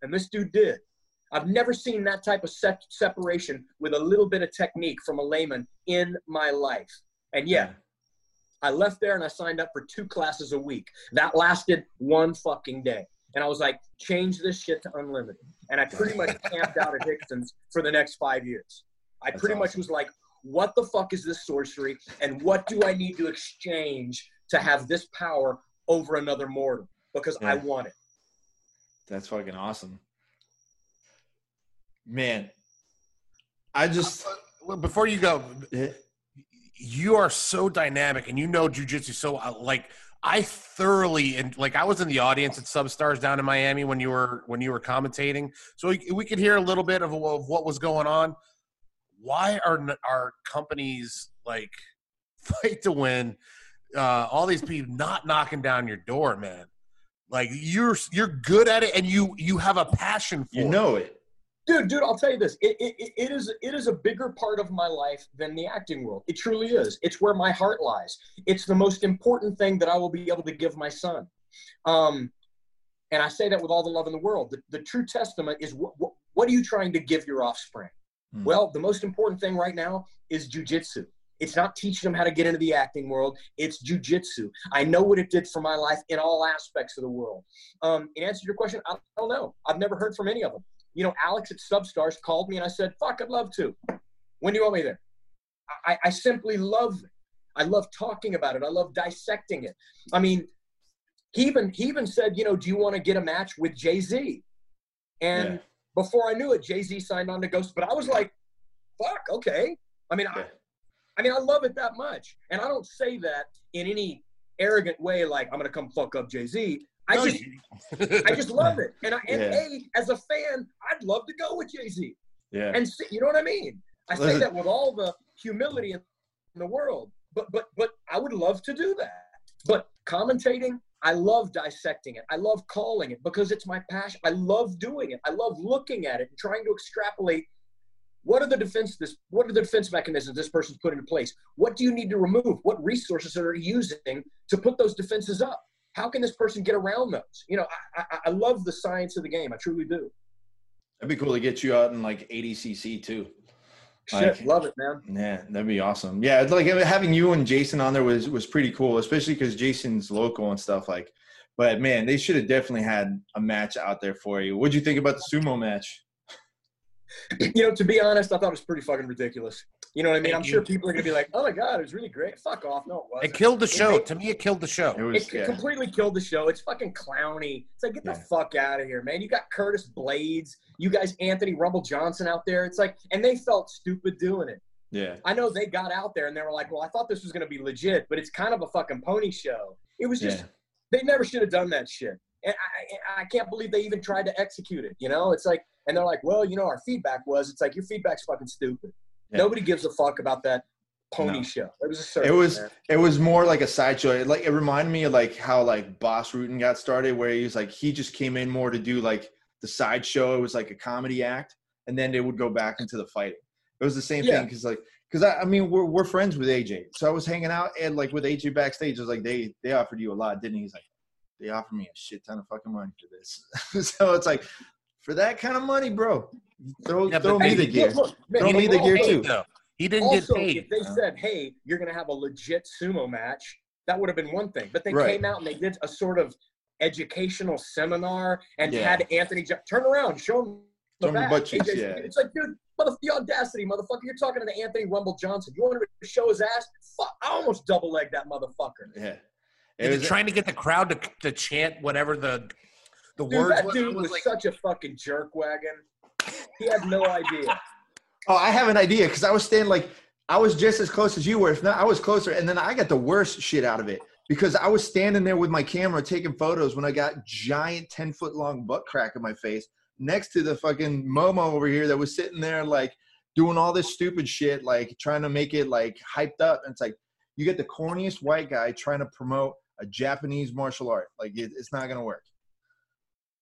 And this dude did. I've never seen that type of se- separation with a little bit of technique from a layman in my life. And yeah, I left there and I signed up for two classes a week. That lasted one fucking day. And I was like, change this shit to unlimited. And I pretty much camped out at Rickson's for the next five years. I That's pretty much was like, what the fuck is this sorcery? And what do I need to exchange to have this power over another mortal? Because I want it. That's fucking awesome. Man, I just Well, Before you go, you are so dynamic and you know jujitsu so uh, like I thoroughly and like I was in the audience at Substars down in Miami when you were when you were commentating, so we, we could hear a little bit of, of what was going on. Why are n- our companies like fight to win? Uh, all these people not knocking down your door, man. Like you're you're good at it and you you have a passion for it. you know it. dude dude i'll tell you this it, it, it- it is it is a bigger part of my life than the acting world it truly is it's where my heart lies it's the most important thing that i will be able to give my son um, and i say that with all the love in the world the, the true testament is what, what, what are you trying to give your offspring Hmm. well the most important thing right now is jujitsu it's not teaching them how to get into the acting world. It's jujitsu. I know what it did for my life in all aspects of the world. Um, in answer to your question, I don't know. I've never heard from any of them you know, Alex at Substars called me and I said, fuck, I'd love to. When do you want me there? I, I simply love it. I love talking about it. I love dissecting it. I mean, he even he even said, you know, do you want to get a match with JZ? And Yeah. Before I knew it, JZ signed on to Ghost. But I was like, fuck, okay. I mean, I, I mean, I love it that much. And I don't say that in any arrogant way, like I'm gonna come fuck up JZ. I No, just I just love it. And I and Yeah. A, as a fan, I'd love to go with JZ. Yeah. And see, you know what I mean? I say that with all the humility in the world. But but but I would love to do that. But commentating, I love dissecting it. I love calling it because it's my passion. I love doing it. I love looking at it and trying to extrapolate what are the defense this what are the defense mechanisms this person's put into place? What do you need to remove? What resources are you using to put those defenses up? How can this person get around those? You know, I, I, I love the science of the game. I truly do. That'd be cool to get you out in like ADCC too. Shit, Like- love it, man. Yeah, that'd be awesome. Yeah, like having you and Jason on there was was pretty cool, especially because Jason's local and stuff like. But man, they should have definitely had a match out there for you. What'd you think about the sumo match? you know, to be honest, I thought it was pretty fucking ridiculous. You know what I mean? I'm sure people are gonna be like, "Oh my god, it was really great." Fuck off! No, it it wasn't. killed the show. To me, it killed the show. It was It yeah. completely killed the show. It's fucking clowny. It's like, get the fuck out of here, man. You got Curtis Blaydes. You guys, Anthony Rumble Johnson out there. It's like, and they felt stupid doing it. yeah. I know they got out there and they were like, well, I thought this was gonna be legit, but it's kind of a fucking pony show. It was just, Yeah. they never should have done that shit. And I, I, I can't believe they even tried to execute it. You know, it's like, and they're like, well, you know, our feedback was, it's like your feedback's fucking stupid. Yeah. Nobody gives a fuck about that pony No. show. It was a circus, It was man. it was more like a sideshow. It, like it reminded me of like how like Bas Rutten got started, where he was like he just came in more to do like the sideshow. It was like a comedy act, and then they would go back into the fighting. It was the same Yeah. thing because like because I, I mean we're we're friends with AJ, so I was hanging out and like with AJ backstage. I was like they they offered you a lot, didn't he? He's like they offered me a shit ton of fucking money for this. so it's like for that kind of money, bro, throw Yeah, throw me the Look, gear. look, man, Throw me the gear all too. though. He didn't Also, get paid. if they Uh, said, "Hey, you're gonna have a legit sumo match," that would have been one thing. But they Right. came out and they did a sort of educational seminar and Yeah. had Anthony Jo- turn around, show him the Show the back. butt cheeks, yeah. It's like, dude, mother, the audacity, motherfucker! You're talking to Anthony Rumble Johnson. You want to show his ass? Fuck! I almost double legged that motherfucker. Yeah. He It was was, trying to get the crowd to, to chant whatever the the Dude, words that was. dude was was like, such a fucking jerk wagon. He had no idea. Oh, I have an idea because I was standing like I was just as close as you were. If not, I was closer, and then I got the worst shit out of it because I was standing there with my camera taking photos when I got giant ten foot long butt crack in my face next to the fucking Momo over here that was sitting there like doing all this stupid shit, like trying to make it like hyped up. And it's like you get the corniest white guy trying to promote a Japanese martial art. Like it, it's not gonna work.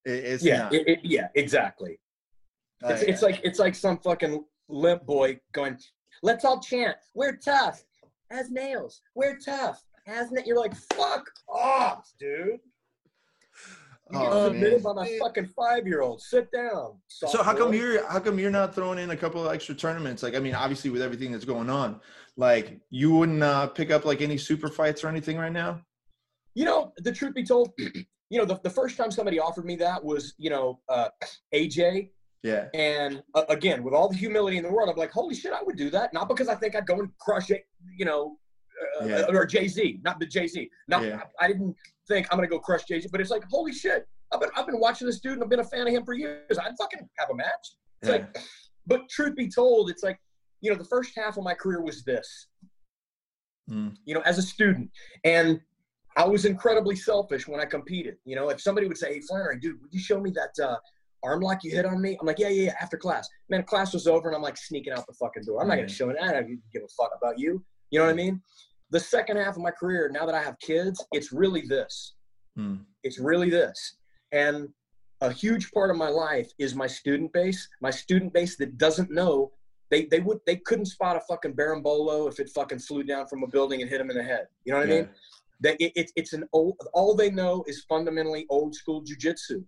It, it's Yeah, not. it, yeah, exactly. Oh, it's, I- it's like it's like some fucking limp boy going, "Let's all chant. We're tough." as nails. We're tough. Has na-. You're like, fuck off, dude. You get Oh, submitted by my fucking five year old. Sit down. So how come you're how come you're not throwing in a couple of extra tournaments? Like I mean, obviously with everything that's going on, like you wouldn't uh, pick up like any super fights or anything right now. You know, the truth be told, you know, the, the first time somebody offered me that was, you know, uh, AJ. Yeah, And uh, again, with all the humility in the world, I'm like, holy shit, I would do that. Not because I think I'd go and crush it, you know, uh, Yeah. or JZ, not the Jay Z. Not, Yeah. I didn't think I'm gonna go crush JZ, but it's like, holy shit, I've been I've been watching this dude and I've been a fan of him for years. I'd fucking have a match. It's yeah, like, but truth be told, it's like, you know, the first half of my career was this. Mm. You know, as a student, and I was incredibly selfish when I competed. You know, if somebody would say, "Hey, Flanery, dude, would you show me that uh, arm lock you hit on me?" I'm like, "Yeah, yeah, yeah." After class, man, class was over, and I'm like sneaking out the fucking door. I'm not gonna show it. I don't give a fuck about you. You know what I mean? The second half of my career, now that I have kids, it's really this. Mm. It's really this. And a huge part of my life is my student base. My student base that doesn't know they they would they couldn't spot a fucking berimbolo if it fucking flew down from a building and hit them in the head. You know what I mean? That it, it, it's an old all they know is fundamentally old school jujitsu,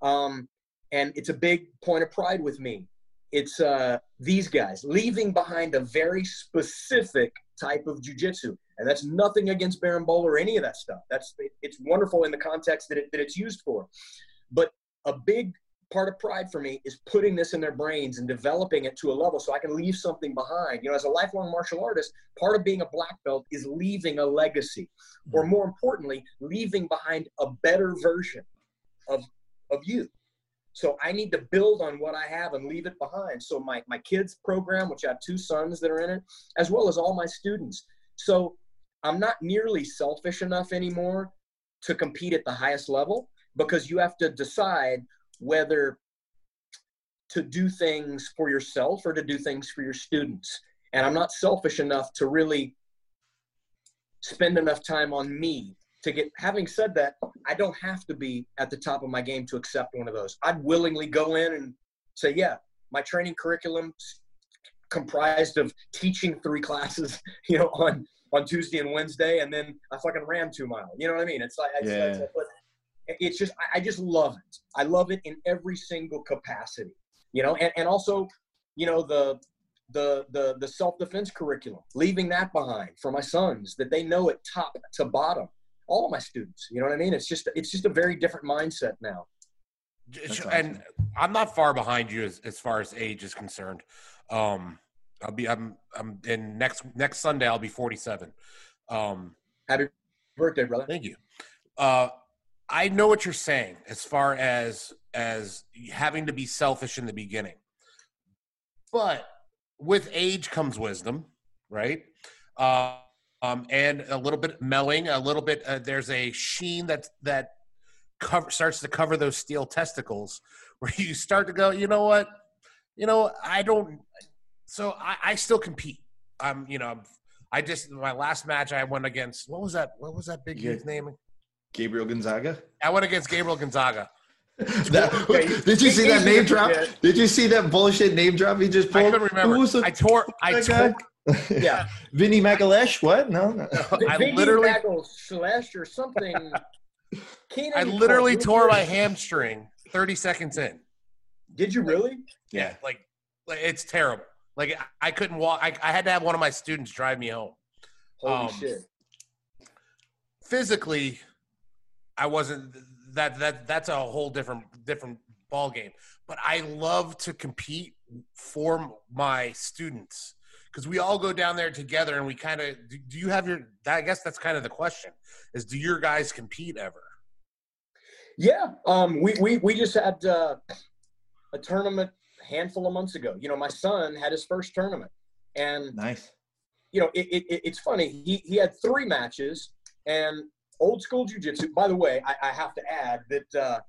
um, and it's a big point of pride with me. It's uh, these guys leaving behind a very specific type of jujitsu, and that's nothing against berimbolo or any of that stuff. That's it's wonderful in the context that, it, that it's used for, but a big part of pride for me is putting this in their brains and developing it to a level so I can leave something behind. You know, as a lifelong martial artist, part of being a black belt is leaving a legacy, or more importantly, leaving behind a better version of of you. So I need to build on what I have and leave it behind. So my my kids program, which I have two sons that are in it, as well as all my students. So I'm not nearly selfish enough anymore to compete at the highest level because you have to decide whether to do things for yourself or to do things for your students. And I'm not selfish enough to really spend enough time on me to get having said that i don't have to be at the top of my game to accept one of those i'd willingly go in and say yeah my training curriculum comprised of teaching three classes you know on on tuesday and wednesday and then i fucking ran two mile. You know what i mean? It's like it's, Yeah. it's, but it's just I- i just love it. I love it in every single capacity you know? And, and also you know the the the the self-defense curriculum leaving that behind for my sons that they know it top to bottom. All of my students you know what i mean? It's just it's just a very different mindset now. That's and awesome. I'm not far behind you as, as far as age is concerned. Um, I'll be I'm I'm in next next Sunday I'll be 47. Um, happy birthday brother Thank you. Uh, I know what you're saying as far as as having to be selfish in the beginning, but with age comes wisdom, right? Uh, um, and a little bit melling, a little bit. Uh, there's a sheen that that cover starts to cover those steel testicles, where you start to go, you know what, you know, I don't. So I, I still compete. I'm, you know, I'm I just my last match I went against what was that? What was that big Yeah. dude's name? Gabriel Gonzaga. I went against Gabriel Gonzaga. That- Okay, did you see that name drop? forget. Did you see that bullshit name drop he just I pulled? couldn't remember. Who was the I tore. I tore. yeah Vinny McAlesh? What? No, no. I Vinny literally, Bagel slash or something I literally tore my hamstring 30 seconds in. did you really Yeah, like, like it's terrible. Like I couldn't walk. I, I had to have one of my students drive me home. holy Um, shit physically i wasn't that that that's a whole different different ball game but i love to compete for my students because we all go down there together and we kind of do, do you have your i guess that's kind of the question is do your guys compete ever Yeah, um, we, we we just had uh, a tournament handful of months ago. You know, my son had his first tournament, and Nice. you know, it, it, it- it's funny. He he had three matches, and old school jujitsu. By the way, I, I have to add that uh,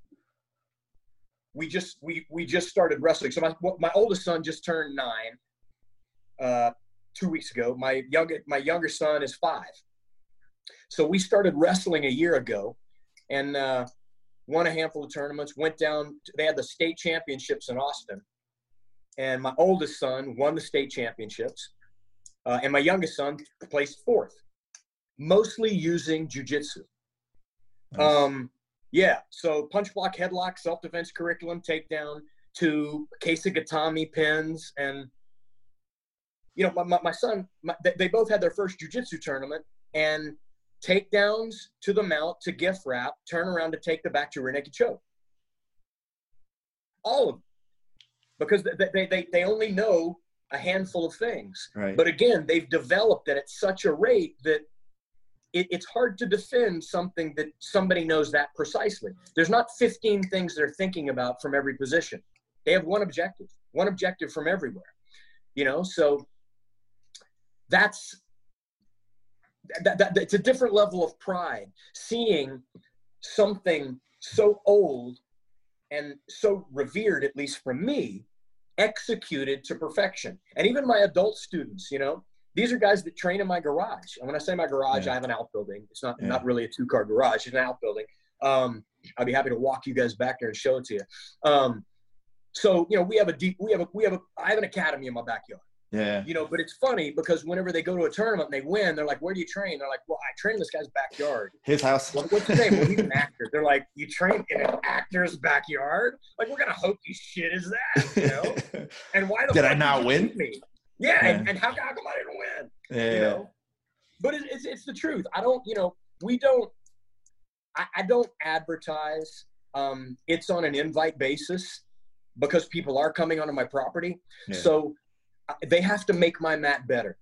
we just we we just started wrestling. So my my oldest son just turned nine uh, two weeks ago. My younger my younger son is five. So we started wrestling a year ago, and uh, won a handful of tournaments. Went down. They had the state championships in Austin, and my oldest son won the state championships. uh, and my youngest son placed fourth, mostly using jujitsu. Nice. Um, yeah, so punch block, headlock, self defense curriculum, takedown to Gatami pins, and you know, my, my, my son, my, they, they both had their first jujitsu tournament, and takedowns to the mount to gift wrap, turn around to take the back to rear naked choke. All of them, because they, they, they, they only know a handful of things. right. But again, they've developed it at such a rate that it, it's hard to defend something that somebody knows that precisely. There's not 15 things they're thinking about from every position. They have one objective, one objective from everywhere. You know, so that's that, that, it's a different level of pride seeing something so old and so revered, at least from me, executed to perfection. And even my adult students, you know, these are guys that train in my garage. And when I say my garage, Yeah. I have an outbuilding. It's not Yeah. not really a two car garage. It's an outbuilding. Um, I'd be happy to walk you guys back there and show it to you. Um, so you know, we have a deep, we have a, we have a, I have an academy in my backyard. Yeah. You know, but it's funny because whenever they go to a tournament and they win, they're like, "Where do you train?" They're like, "Well, I train in this guy's backyard." His house. Well, what's his name? Well, he's an actor. They're like, "You train in an actor's backyard?" Like, we're gonna hope you shit is that? You know? And why the Did I not win? Me? Yeah, And, Yeah. and how, how come I didn't win? yeah. You know, but it, it's it's the truth. I don't, you know, we don't. I, I don't advertise. Um, it's on an invite basis because people are coming onto my property. Yeah. So they have to make my mat better.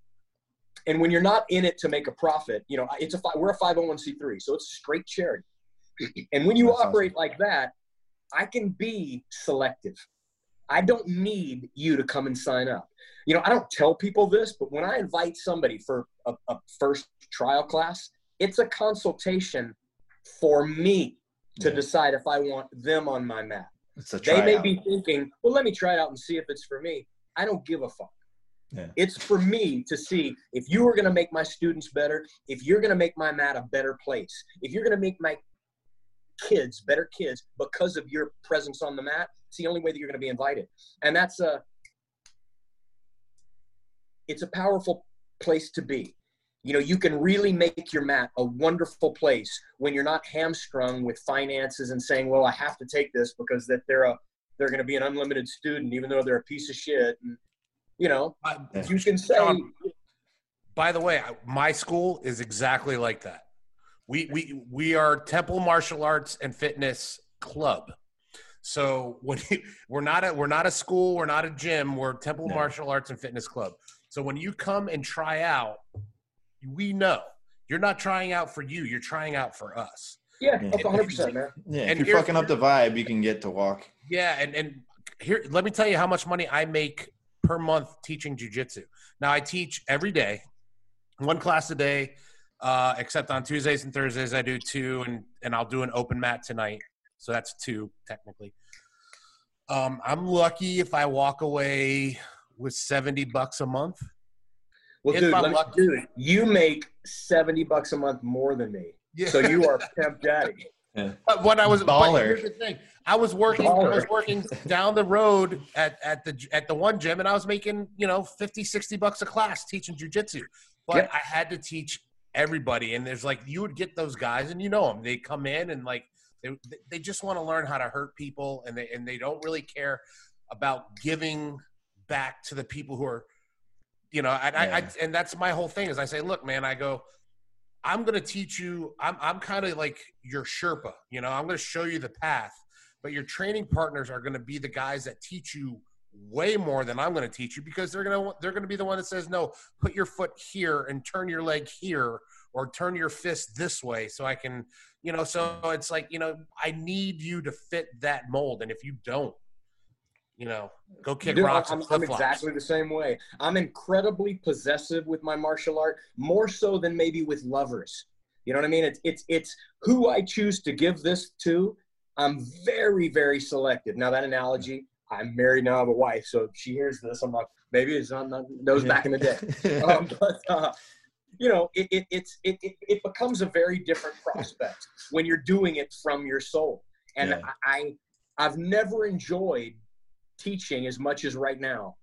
And when you're not in it to make a profit, you know, it's a we're a 501c3, so it's a straight charity. And when you That's operate like that, I can be selective. I don't need you to come and sign up. You know, I don't tell people this, but when I invite somebody for a, a first trial class, it's a consultation for me to Yeah. decide if I want them on my mat. They may be thinking, well, let me try it out and see if it's for me. I don't give a fuck. Yeah. It's for me to see if you are going to make my students better, if you're going to make my mat a better place, if you're going to make my kids better kids because of your presence on the mat. It's the only way that you're going to be invited, and that's a it's a powerful place to be. You know, you can really make your mat a wonderful place when you're not hamstrung with finances and saying, "Well, I have to take this because that they're a they're going to be an unlimited student, even though they're a piece of shit." And you know, I- you can say, John, by the way, my school is exactly like that. We we we are Temple Martial Arts and Fitness Club. So when you, we're not a we're not a school, we're not a gym, we're Temple Yeah. Martial Arts and Fitness Club. So when you come and try out, we know you're not trying out for you, you're trying out for us. "Yeah, Yeah. 100 percent, man." Yeah, And if you're here's- fucking up the vibe, you can get to walk. Yeah, and and here, let me tell you how much money I make per month teaching jujitsu. Now I teach every day, one class a day, uh, except on Tuesdays and Thursdays I do two, and and I'll do an open mat tonight, so that's two technically. Um, I'm lucky if I walk away with seventy bucks a month. Well, If dude, me, lucky. dude, you make 70 bucks a month more than me, Yeah. so you are pimp daddy. But uh, when I was but Baller. here's the thing. I was working. I was working down the road at, at the at the one gym, and I was making you know 50, 60 bucks a class teaching jujitsu. But Yep. I had to teach everybody, and there's like you would get those guys, and you know them. They come in and like they they just want to learn how to hurt people, and they and they don't really care about giving back to the people who are, you know. And I, I and that's my whole thing is I say, look, man, I go. I'm going to teach you. I'm, I'm kind of like your Sherpa. You know, I'm going to show you the path, but your training partners are going to be the guys that teach you way more than I'm going to teach you because they're going to they're going to be the one that says no, put your foot here and turn your leg here or turn your fist this way so I can, you know, so it's like, you know, I need you to fit that mold and if you don't, you know, go kick Dude, rocks I'm, I'm exactly the same way. I'm incredibly possessive with my martial art, more so than maybe with lovers. You know what I mean? It's it's it's who I choose to give this to. I'm very very selective. Now that analogy, I'm married now. I have a wife, so if she hears this, I'm like, maybe it's not, not those back in the day. um, but uh, you know, it, it it's it, it it becomes a very different prospect when you're doing it from your soul. And Yeah. I I've never enjoyed teaching as much as right now.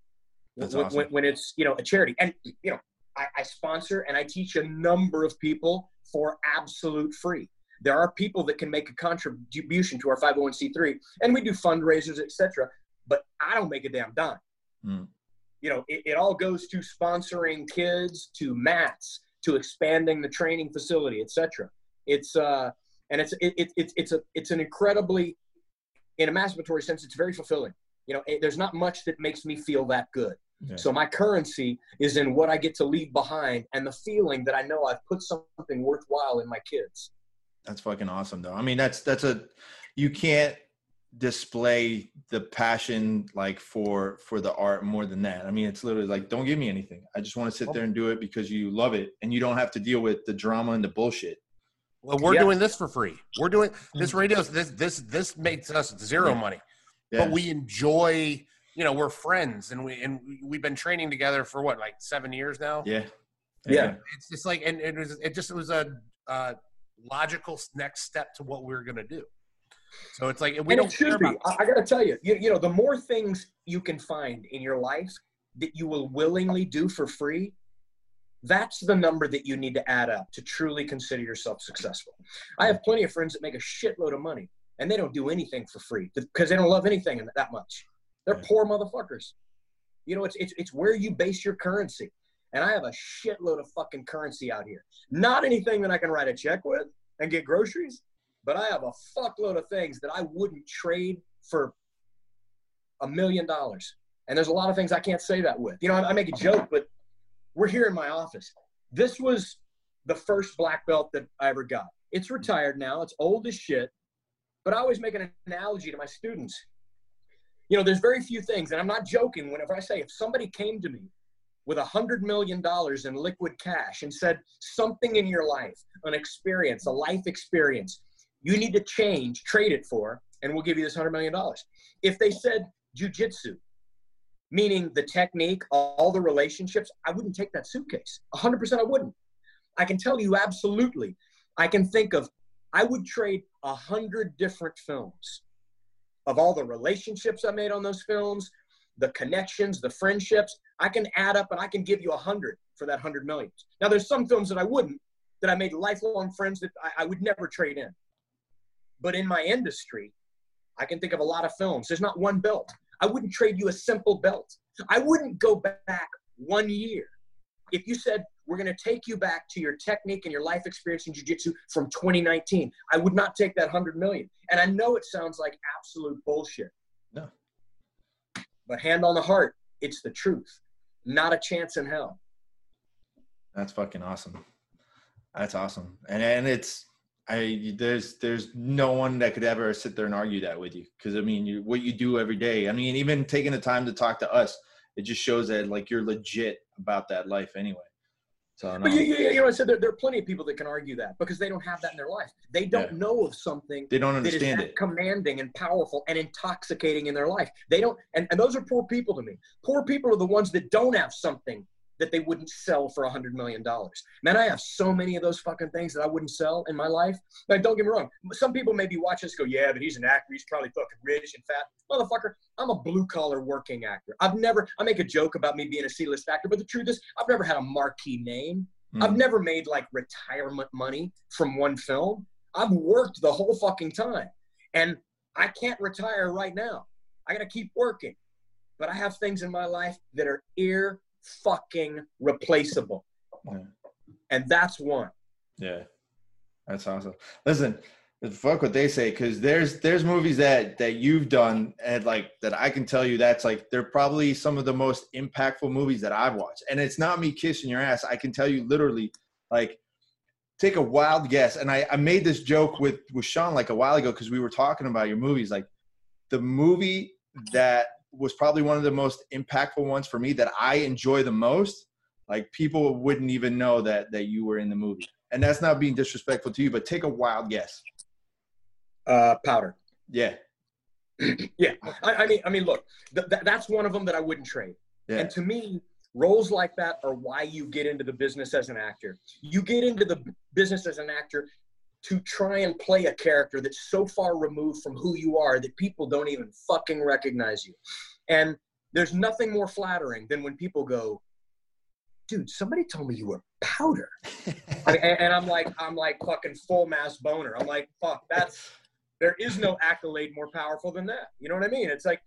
That's when, awesome. when, when it's you know a charity, and you know, I, I sponsor and I teach a number of people for absolute free. There are people that can make a contribution to our 501c3, and we do fundraisers, etc. But I don't make a damn dime. Mm. You know, it, it all goes to sponsoring kids, to mats, to expanding the training facility, etc. It's uh, and it's it, it, it's it's a it's an incredibly, in a masturbatory sense, it's very fulfilling. You know, it, there's not much that makes me feel that good. Yeah. So my currency is in what I get to leave behind and the feeling that I know I've put something worthwhile in my kids. That's fucking awesome, though. I mean, that's that's a you can't display the passion like for for the art more than that. I mean, it's literally like, don't give me anything. I just want to sit there and do it because you love it, and you don't have to deal with the drama and the bullshit. Well, we're Yeah. doing this for free. We're doing this mm. radio. This this this makes us zero money, Yeah. but we enjoy. You know, we're friends, and we and we've been training together for what, like seven years now. yeah. Yeah. It's just like, and it was, it just was a uh, logical next step to what we are gonna do. So it's like we and don't it should be. about I, I got to tell you, you, you know, the more things you can find in your life that you will willingly do for free, that's the number that you need to add up to truly consider yourself successful. I have plenty of friends that make a shitload of money and they don't do anything for free because they don't love anything that much. They're Yeah. poor motherfuckers. You know, it's, it's, it's where you base your currency. And I have a shitload of fucking currency out here. Not anything that I can write a check with and get groceries, but I have a fuckload of things that I wouldn't trade for a million dollars. And there's a lot of things I can't say that with. You know, I, I make a uh-huh. joke, but we're here in my office. This was the first black belt that I ever got. It's retired now. It's old as shit. But I always make an analogy to my students. You know, there's very few things, and I'm not joking whenever I say if somebody came to me with a hundred million dollars in liquid cash and said something in your life, an experience, a life experience, you need to change, trade it for, and we'll give you this hundred million dollars. If they said jujitsu, meaning the technique, all the relationships, I wouldn't take that suitcase. A hundred percent, I wouldn't. I can tell you absolutely. I can think of. I would trade a hundred different films of all the relationships I made on those films, the connections, the friendships. I can add up and I can give you a hundred for that hundred million. Now, there's some films that I wouldn't, that I made lifelong friends that I, I would never trade in. But in my industry, I can think of a lot of films. There's not one belt. I wouldn't trade you a simple belt. I wouldn't go back one year. If you said, we're going to take you back to your technique and your life experience in jiu-jitsu from 2019, I would not take that 100 million. And I know it sounds like absolute bullshit. No. But hand on the heart, it's the truth. Not a chance in hell. That's fucking awesome. That's awesome. And and it's I there's there's no one that could ever sit there and argue that with you because I mean you what you do every day. I mean even taking the time to talk to us, it just shows that like you're legit about that life anyway. So But you, you, you know, I said there, there are plenty of people that can argue that because they don't have that in their life. They don't Yeah. know of something they don't understand it. commanding and powerful and intoxicating in their life. They don't, and, and those are poor people to me. Poor people are the ones that don't have something that they wouldn't sell for a hundred million dollars. Man, I have so many of those fucking things that I wouldn't sell in my life. Like, don't get me wrong. Some people maybe watch this go, yeah, but he's an actor. He's probably fucking rich and fat. Motherfucker, I'm a blue collar working actor. I've never, I make a joke about me being a C list actor, but the truth is, I've never had a marquee name. Mm. I've never made like retirement money from one film. I've worked the whole fucking time. And I can't retire right now. I got to keep working. But I have things in my life that are ear fucking replaceable. Yeah. And that's one. Yeah, that's awesome. Listen, fuck what they say because there's there's movies that that you've done and like that I can tell you that's like they're probably some of the most impactful movies that I've watched. And it's not me kissing your ass. I can tell you literally like take a wild guess. And I I made this joke with with Sean like a while ago because we were talking about your movies like the movie that was probably one of the most impactful ones for me that I enjoy the most like people wouldn't even know that that you were in the movie and that's not being disrespectful to you but take a wild guess Uh, powder. yeah Yeah. I, I mean, I mean, look, th- th- that's one of them that I wouldn't trade. yeah And to me, roles like that are why you get into the business as an actor. You get into the business as an actor to try and play a character that's so far removed from who you are that people don't even fucking recognize you. And there's nothing more flattering than when people go, dude, somebody told me you were powder. And, and I'm like, I'm like fucking full mass boner. I'm like, fuck, that's there is no accolade more powerful than that. You know what I mean? It's like,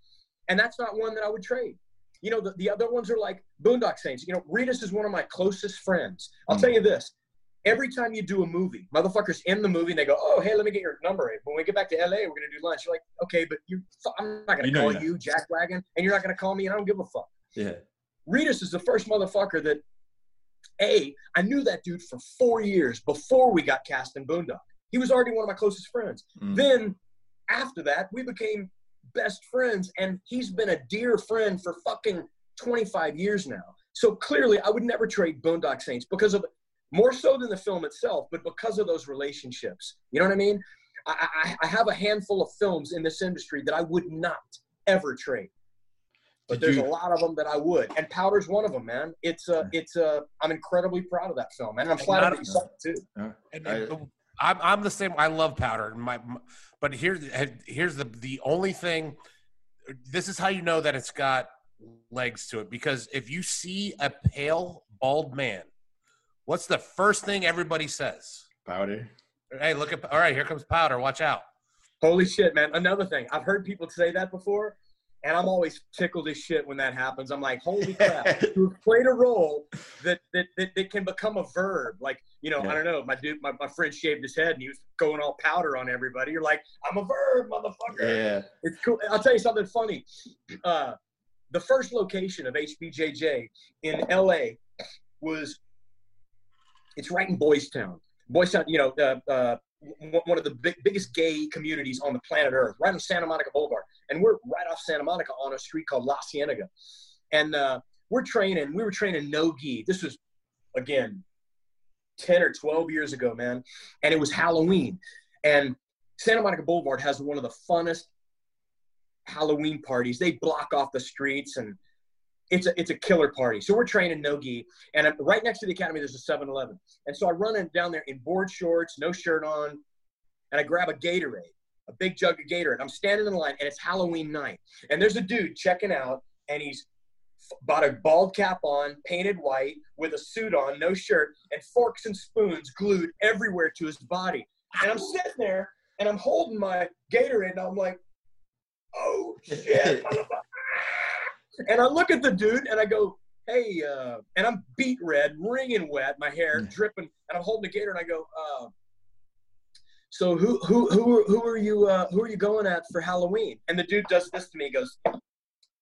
and that's not one that I would trade. You know, the, the other ones are like Boondock Saints. You know, Reedus is one of my closest friends. I'll Mm. tell you this. Every time you do a movie, motherfuckers in the movie and they go, "Oh, hey, let me get your number. When we get back to LA, we're gonna do lunch." You're like, "Okay, but you, I'm not gonna You know call you're Jack Wagon, and you're not gonna call me, and I don't give a fuck." Yeah. Reedus is the first motherfucker that, A, I knew that dude for four years before we got cast in Boondock. He was already one of my closest friends. Mm. Then, after that, we became best friends, and he's been a dear friend for fucking 25 years now. So clearly, I would never trade Boondock Saints because of more so than the film itself, but because of those relationships. You know what I mean? I, I, I have a handful of films in this industry that I would not ever trade but Did there's you- a lot of them that I would, and Powder's one of them, man. It's uh, a, it's a. I'm incredibly proud of that film, man. and I'm And flattered that you saw it too. And, I, I'm, I'm the same. I love powder. My, my- but here's here's the the only thing. This is how you know that it's got legs to it because if you see a pale bald man, what's the first thing everybody says? Powder. Hey, look at all right. Here comes powder. Watch out. Holy shit, man! Another thing, I've heard people say that before, and I'm always tickled as shit when that happens. I'm like, holy crap! You've played a role that that, that that can become a verb, like you know, Yeah. I don't know. My dude, my, my friend shaved his head and he was going all powder on everybody. You're like, I'm a verb, motherfucker. Yeah. It's cool. I'll tell you something funny. Uh, the first location of HBJJ in LA was it's right in Boys Town. Boys Town, you know, uh, uh, one of the big, biggest gay communities on the planet Earth, right on Santa Monica Boulevard. And we're right off Santa Monica on a street called La Cienega. And uh, we're training, we were training no gi. This was, again, 10 or 12 years ago, man. And it was Halloween. And Santa Monica Boulevard has one of the funnest Halloween parties. They block off the streets and it's a it's a killer party. So we're training no gi, and I'm, right next to the academy there's a 7-Eleven. And so I run in down there in board shorts, no shirt on, and I grab a Gatorade, a big jug of Gatorade. I'm standing in line, and it's Halloween night, and there's a dude checking out, and he's got a bald cap on, painted white, with a suit on, no shirt, and forks and spoons glued everywhere to his body. And I'm sitting there, and I'm holding my Gatorade, and I'm like, oh shit. And I look at the dude and I go, hey, uh, and I'm beet red, wringing wet, my hair Mm. dripping, and I'm holding the gator and I go, uh, so who who who are, who are you uh, who are you going at for Halloween? And the dude does this to me. He goes,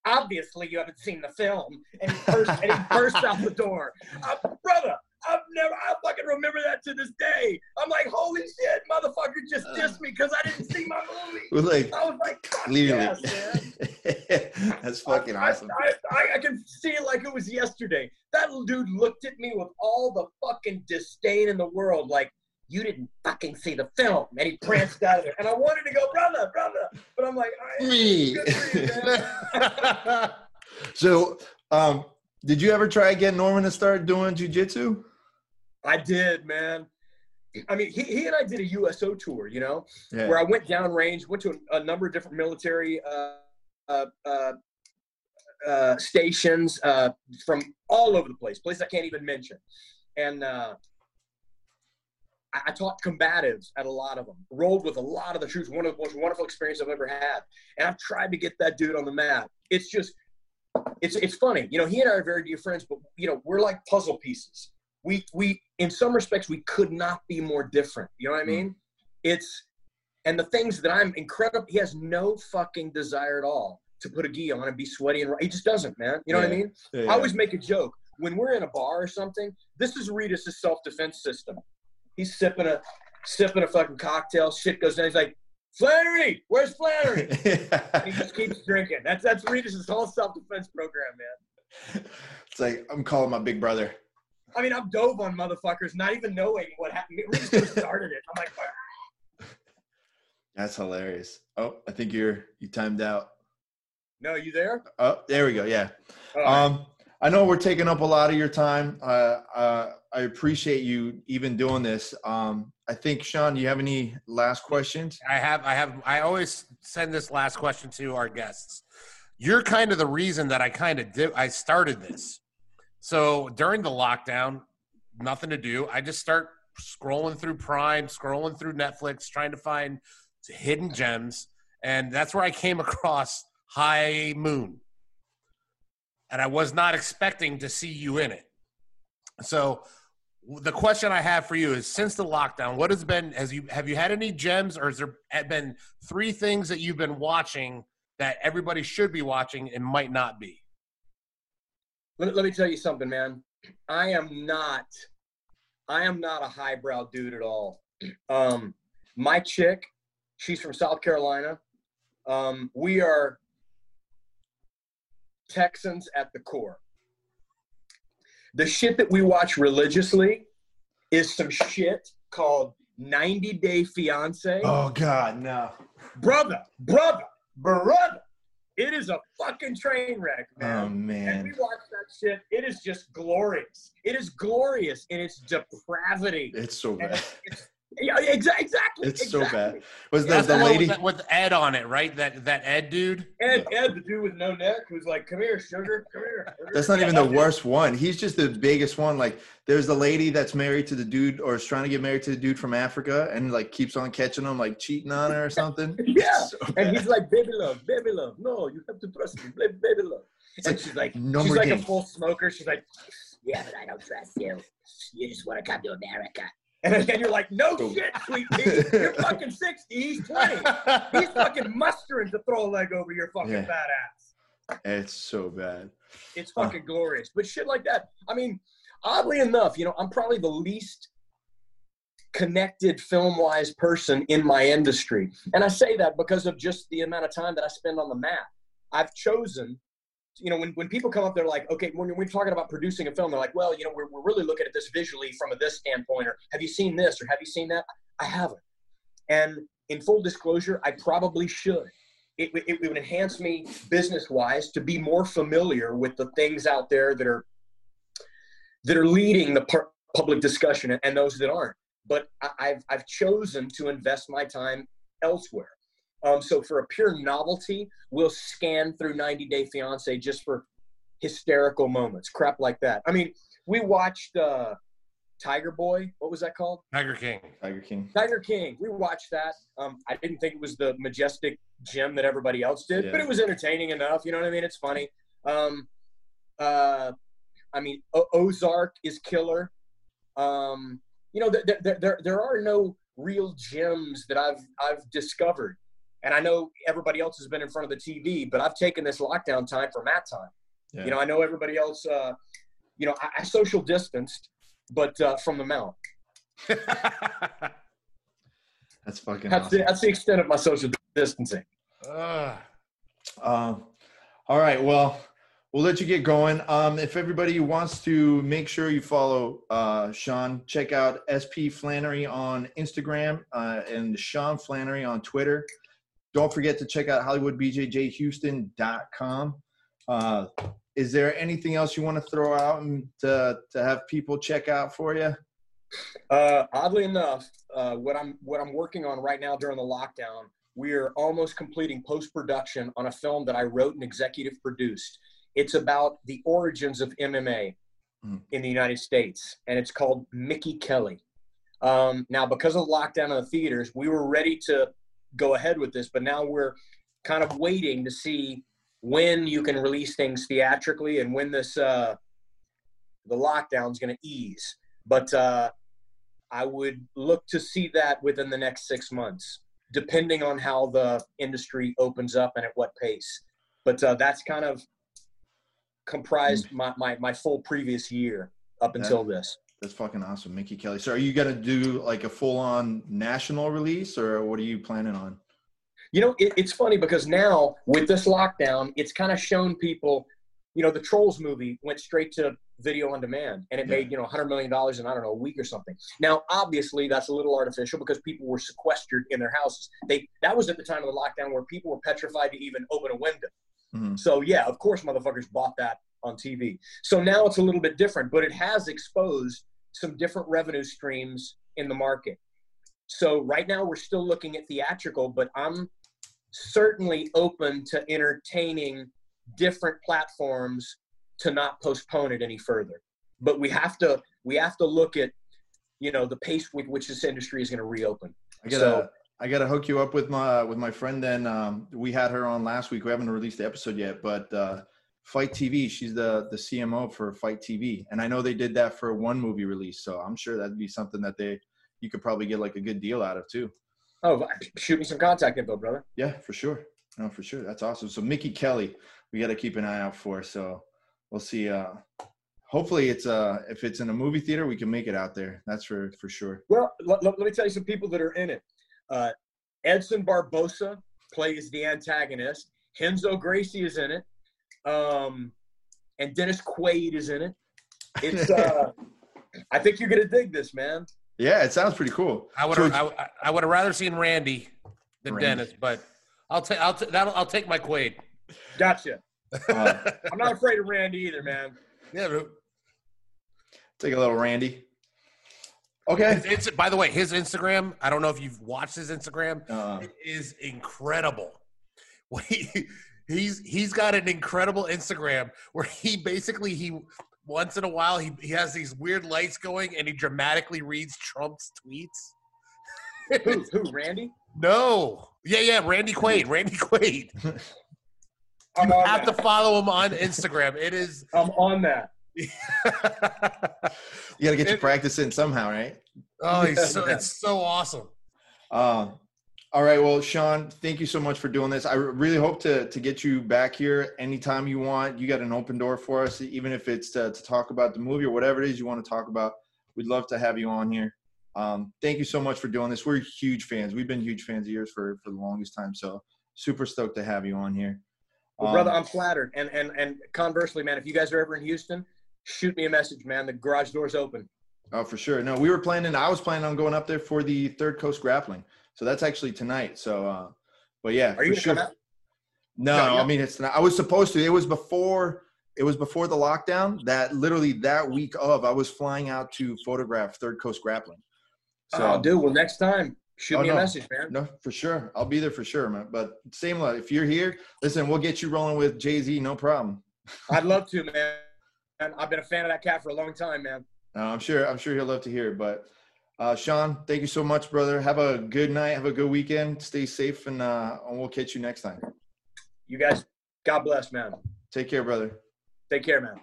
obviously you haven't seen the film, and he bursts, and he bursts out the door. Uh, brother, I've never, I fucking remember that to this day. I'm like, holy shit, motherfucker just dissed me because I didn't see my movie. Well, like I was like, clearly. yes, man. That's fucking I, awesome. I, I, I can see it like it was yesterday. That dude looked at me with all the fucking disdain in the world, like, you didn't fucking see the film. And he pranced out of there. And I wanted to go, brother, brother. But I'm like, Me. good for you, man. so, um, did you ever try to get Norman to start doing jujitsu? I did, man. I mean, he, he and I did a USO tour, you know, Yeah. where I went downrange, went to a, a number of different military uh, uh, uh, uh, stations uh, from all over the place, places I can't even mention. And uh, I, I taught combatives at a lot of them, rolled with a lot of the troops. One of the most wonderful experiences I've ever had. And I've tried to get that dude on the map. It's just, it's it's funny, you know. He and I are very dear friends, but you know, we're like puzzle pieces. We we in some respects we could not be more different. You know what I hmm. mean? It's and the things that I'm incredible. He has no fucking desire at all to put a gi on and be sweaty and he just doesn't, man. You know what I mean? Yeah. I always make a joke when we're in a bar or something. This is Reedus's self defense system. He's sipping a sipping a fucking cocktail. Shit goes down. He's like, Flanery, where's Flanery? he just keeps drinking. That's that's Reedus's whole self defense program, man. it's like I'm calling my big brother. I mean, I'm dove on motherfuckers, not even knowing what happened. We just started it. I'm like, That's hilarious. Oh, I think you're you timed out. no, you there? Oh, there we go. Yeah. All right. Um, I know we're taking up a lot of your time. Uh, uh, I appreciate you even doing this. Um, I think Sean, do you have any last questions? I have, I have, I always send this last question to our guests. You're kind of the reason that I kind of did, I started this. So during the lockdown, nothing to do. I just start scrolling through Prime, scrolling through Netflix, trying to find hidden gems, and that's where I came across High Moon. And I was not expecting to see you in it. So the question I have for you is since the lockdown, what has been has you have you had any gems or has there been three things that you've been watching that everybody should be watching and might not be? Let, let me tell you something, man. I am not I am not a highbrow dude at all. Um my chick, she's from South Carolina. Um, we are Texans at the core. The shit that we watch religiously is some shit called 90 Day Fiance. Oh God, no. Brother, brother, brother. It is a fucking train wreck, oh, man. Oh And we watch that shit. It is just glorious. It is glorious in its depravity. It's so bad. it's, it's, yeah, exa- exactly. It's so bad. Was the, the the, lady? with, with Ed on it, right? That that Ed dude. Ed, Ed, the dude with no neck, who's like, "Come here, sugar, come here." sugar." That's not Yeah, even the that dude. worst one. He's just the biggest one. Like there's the lady that's married to the dude or is trying to get married to the dude from Africa and like keeps on catching him, like cheating on her or something. Yeah, so and he's like, "Baby love, baby love, no, you have to trust me, baby, baby love." It's And like, she's like, no she's more like a full smoker. She's like, Yeah, but I don't trust you. You just want to come to America. And then you're like, "No shit, sweet pea. You're fucking sixty. He's twenty. He's fucking mustering to throw a leg over your fucking Yeah. fat ass." It's so bad. It's fucking glorious. But shit like that. I mean, oddly enough, you know, I'm probably the least connected film wise person in my industry. And I say that because of just the amount of time that I spend on the map. I've chosen, you know, when, when people come up, they're like, okay, when we're talking about producing a film, they're like, well, you know, we're, we're really looking at this visually from a this standpoint, or have you seen this, or have you seen that? I haven't. And in full disclosure, I probably should. It, it, it would enhance me business wise to be more familiar with the things out there that are that are leading the pu- public discussion and those that aren't. But I, I've I've chosen to invest my time elsewhere. Um, so for a pure novelty, we'll scan through 90 Day Fiance just for hysterical moments, crap like that. I mean, we watched uh, Tiger Boy. What was that called? Tiger King. Tiger King. Tiger King. We watched that. Um, I didn't think it was the majestic gem that everybody else did, Yeah. but it was entertaining enough. You know what I mean? It's funny. Um, uh, I mean, o- Ozark is killer. Um, you know, there, there, there, there are no real gems that I've I've discovered, and I know everybody else has been in front of the TV, but I've taken this lockdown time for mat time. Yeah. You know, I know everybody else. Uh, you know, I, I social distanced, but uh, from the mount. That's fucking That's awesome. the, that's the extent of my social distancing. Ugh. Um, all right. Well, we'll let you get going. Um, if everybody wants to make sure you follow uh, Sean, check out SP Flanery on Instagram uh, and Sean Flanery on Twitter. Don't forget to check out HollywoodBJJHouston.com. Uh, is there anything else you want to throw out and to, to have people check out for you? Uh, oddly enough, uh, what I'm what I'm working on right now during the lockdown, we are almost completing post production on a film that I wrote and executive produced. It's about the origins of MMA Mm. in the United States, and it's called Mickey Kelly. Um, now, because of the lockdown of the theaters, we were ready to go ahead with this, but now we're kind of waiting to see when you can release things theatrically and when this uh, the lockdown is going to ease. But uh, I would look to see that within the next six months, depending on how the industry opens up and at what pace. But uh, that's kind of comprised my, my, my full previous year up until this. That's fucking awesome, Mickey Kelly. So, are you gonna do like a full-on national release, or what are you planning on? You know, it, it's funny because now with this lockdown, it's kind of shown people, you know, the Trolls movie went straight to video on demand and it Yeah. made, you know, $100 million in, I don't know, a week or something. Now, obviously, that's a little artificial because people were sequestered in their houses. They That was at the time of the lockdown where people were petrified to even open a window. Mhm. So, yeah, of course, motherfuckers bought that on TV. So now it's a little bit different, but it has exposed some different revenue streams in the market. So right now we're still looking at theatrical, but I'm certainly open to entertaining different platforms to not postpone it any further. But we have to we have to look at you know the pace with which this industry is going to reopen. I gotta So- I gotta hook you up with my with my friend. Then um, we had her on last week. We haven't released the episode yet, but uh, Fight TV. She's the the CMO for Fight TV, and I know they did that for one movie release. So I'm sure that'd be something that they you could probably get like a good deal out of too. Oh, shoot me some contact info, brother. Yeah, for sure. No, for sure. That's awesome. So Mickey Kelly, we got to keep an eye out for. So we'll see. Uh, hopefully, it's uh if it's in a movie theater, we can make it out there. That's for for sure. Well, let, let, let me tell you some people that are in it. Uh, Edson Barboza plays the antagonist. Renzo Gracie is in it. Um, and Dennis Quaid is in it. It's uh, I think you're gonna dig this, man. Yeah, it sounds pretty cool. I would So- I, I would have rather seen Randy than Randy. Dennis, but I'll take I'll ta- that'll I'll take my Quaid. Gotcha. Uh, I'm not afraid of Randy either, man. Yeah, but take a little Randy. Okay. his, Insta- by the way, his Instagram. I don't know if you've watched his Instagram. Uh, It is incredible. What he, he's he's got an incredible Instagram where he basically he once in a while he, he has these weird lights going and he dramatically reads Trump's tweets. Who? Who? Randy? no. Yeah, yeah, Randy Quaid. Randy Quaid. I'm You on have to follow him on Instagram. It is I'm on that. you got to get your practice in somehow, right? Oh, he's so, it's so awesome. Uh, all right. Well, Sean, thank you so much for doing this. I really hope to to get you back here anytime you want. You got an open door for us, even if it's to, to talk about the movie or whatever it is you want to talk about. We'd love to have you on here. Um, thank you so much for doing this. We're huge fans. We've been huge fans of yours for for the longest time. So super stoked to have you on here. Well, Um, brother, I'm flattered. And and and conversely, man, if you guys are ever in Houston, shoot me a message, man. The garage door's open. Oh, for sure. No, we were planning. I was planning on going up there for the Third Coast Grappling. So that's actually tonight. So, uh, but yeah, Are you sure. No, No, yeah. I mean it's not. I was supposed to. It was before. It was before the lockdown. That literally that week of, I was flying out to photograph Third Coast Grappling. So, oh, dude. Well, next time, shoot Oh, me a message, man. no, for sure, I'll be there for sure, man. But same, if you're here, listen, we'll get you rolling with JZ, no problem. I'd love to, man. And I've been a fan of that cat for a long time, man. Uh, I'm sure. I'm sure he'll love to hear. it. But uh, Sean, thank you so much, brother. Have a good night. Have a good weekend. Stay safe, and, uh, and we'll catch you next time. You guys, God bless, man. Take care, brother. Take care, man.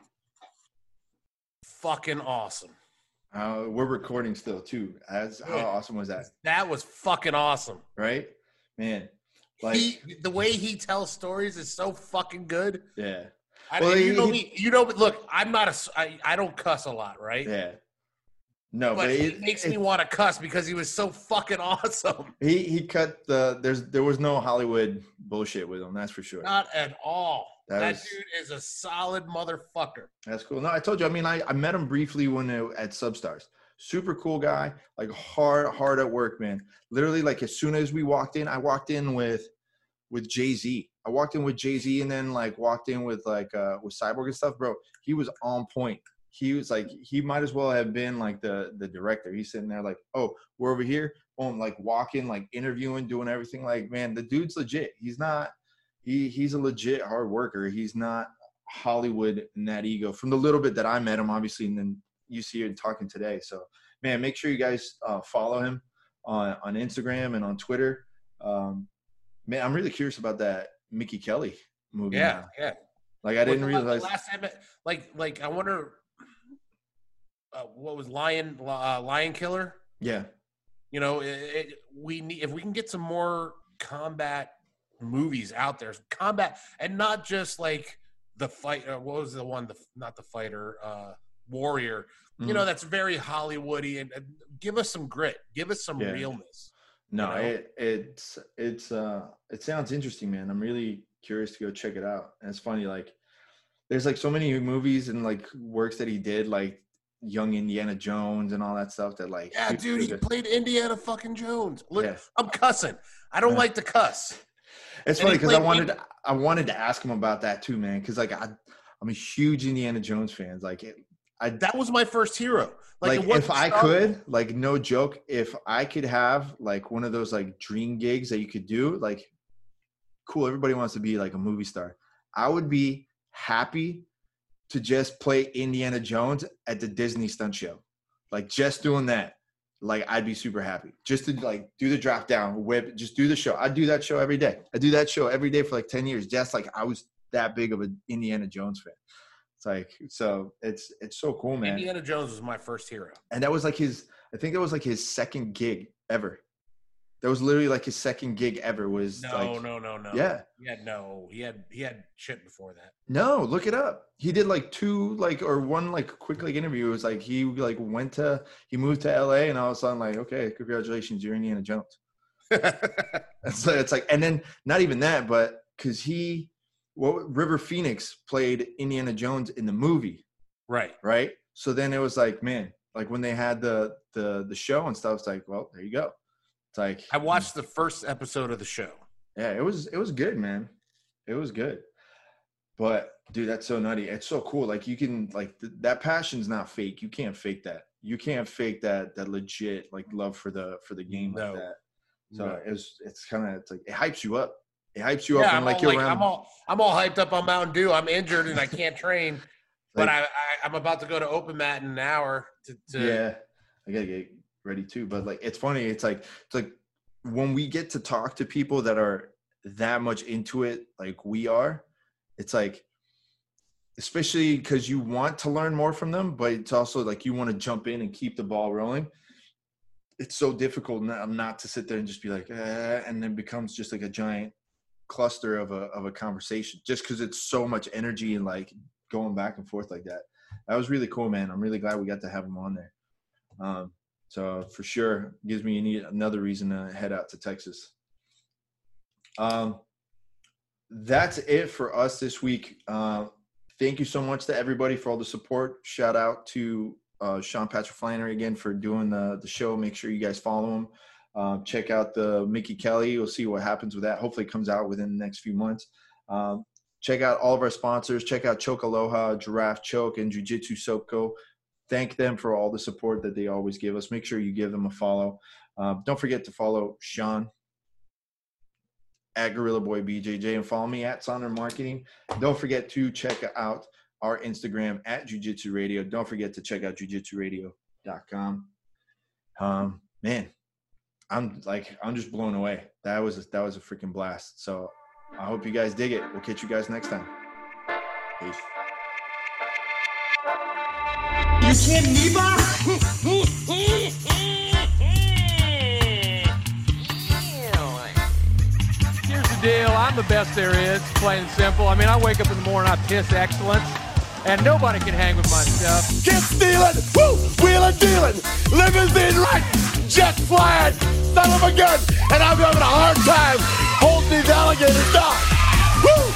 Fucking awesome. Uh, we're recording still too. As how Yeah. awesome was that, That was fucking awesome. right? Man, like he, the way he tells stories is so fucking good. yeah, I, Well, you he- know he- me. You know, look, I'm not a. s- I, I don't cuss a lot, right? yeah. No, But but, it, it, makes it- me want to cuss because he was so fucking awesome. he he cut the there's there was no Hollywood bullshit with him. That's for sure. Not at all. That That, was- dude is a solid motherfucker. That's cool. No, I told you. I mean, I, I met him briefly when uh, at Substars. Super cool guy, like hard hard at work, man. Literally, like as soon as we walked in, I walked in with with JZ. I walked in with JZ, and then like walked in with like uh with Cyborg and stuff, bro. He was on point. He was like he might as well have been like the the director. He's sitting there like, oh, we're over here, boom, like walking, like interviewing, doing everything. Like, man, the dude's legit. He's not. He he's a legit hard worker. He's not Hollywood and that ego from the little bit that I met him, obviously, and then you see him talking today. So, man, make sure you guys uh, follow him on on Instagram and on Twitter. Um, man, I'm really curious about that Mickey Kelly movie. Yeah, now. yeah. like I didn't What's the la- realize. last time. Like, like I wonder. Uh, what was Lion uh, Lion Killer? Yeah, You know, it, it, we need if we can get some more combat movies out there, combat, and not just like the fight. Uh, what was the one? The not the fighter, uh, warrior. You Mhm. know, that's very Hollywoody, and, and give us some grit, give us some Yeah. realness. no, know? it it's it's uh it sounds interesting, man. I'm really curious to go check it out. And it's funny, like there's like so many movies and like works that he did, like Young Indiana Jones and all that stuff. That like Yeah, dude, he played Indiana fucking Jones. Look, Yeah. I'm cussing. I don't Yeah. like to cuss. It's And funny because I wanted I wanted to ask him about that too, man. Because like I, I'm a huge Indiana Jones fan. Like it, I That was my first hero. like, wasn't if I could, like no joke, if I could have like one of those like dream gigs that you could do, like cool. Everybody wants to be like a movie star. I would be happy to just play Indiana Jones at the Disney stunt show. Like just doing that, like I'd be super happy. Just to like do the drop down, whip, just do the show. I do that show every day. I do that show every day for like 10 years. Just like I was that big of an Indiana Jones fan. It's like so it's it's so cool, man. Indiana Jones was my first hero. And that was like his I think that was like his second gig ever. That was literally like his second gig ever was No, like no, no, no. Yeah. He had no. He had he had shit before that. No, look it up. He did like two, like or one, like quick like interview. It was like he like went to he moved to L.A. and all of a sudden like okay, congratulations, you're Indiana Jones. Like, it's like and then not even that, but because he, what River Phoenix played Indiana Jones in the movie, right. right? So then it was like, man, like when they had the the the show and stuff, it's like, well, there you go. It's like I watched the first episode of the show. yeah, it was it was good, man. It was good. But dude, that's so nutty. It's so cool. Like you can like th- that passion's not fake. You can't fake that. You can't fake that that legit like love for the for the game No. like that. So No. it's it's kind of it's like it hypes you up. It hypes you up Yeah, when I'm, like like. I'm all I'm all hyped up on Mountain Dew. I'm injured and I can't train, but Like- I, I I'm about to go to open mat in an hour to, to yeah, I gotta get ready too. But like it's funny. It's like it's like when we get to talk to people that are that much into it, like we are. It's like especially because you want to learn more from them, but it's also like you want to jump in and keep the ball rolling. It's so difficult not, not to sit there and just be like, eh, and then becomes just like a giant cluster of a of a conversation, just because it's so much energy and like going back and forth like that. That was really cool, man. I'm really glad we got to have him on there. Um, so for sure, gives me another reason to head out to Texas. Um, that's it for us this week. Uh, thank you so much to everybody for all the support. Shout out to uh, Sean Patrick Flanery again for doing the, the show. Make sure you guys follow him. Um, check out the Mickey Kelly. We'll see what happens with that. Hopefully, comes out within the next few months. Um, check out all of our sponsors. Check out Choke Aloha, Giraffe Choke, and Jiu Jitsu Soapco. Thank them for all the support that they always give us. Make sure you give them a follow. Um, don't forget to follow Sean at Gorilla Boy BJJ and follow me at Sonder Marketing. Don't forget to check out our Instagram at Jiu Jitsu Radio. Don't forget to check out jujitsuradio.com. Um, man, I'm like I'm just blown away. That was a, that was a freaking blast. So I hope you guys dig it. We'll catch you guys next time. Peace. Here's the deal. I'm the best there is, plain and simple. I mean, I wake up in the morning, I piss excellence, and nobody can hang with my stuff. Get stealing, woo, wheeling, dealing, limousine right, jet flying, son of a gun, and I'm having a hard time holding these alligators down. Woo!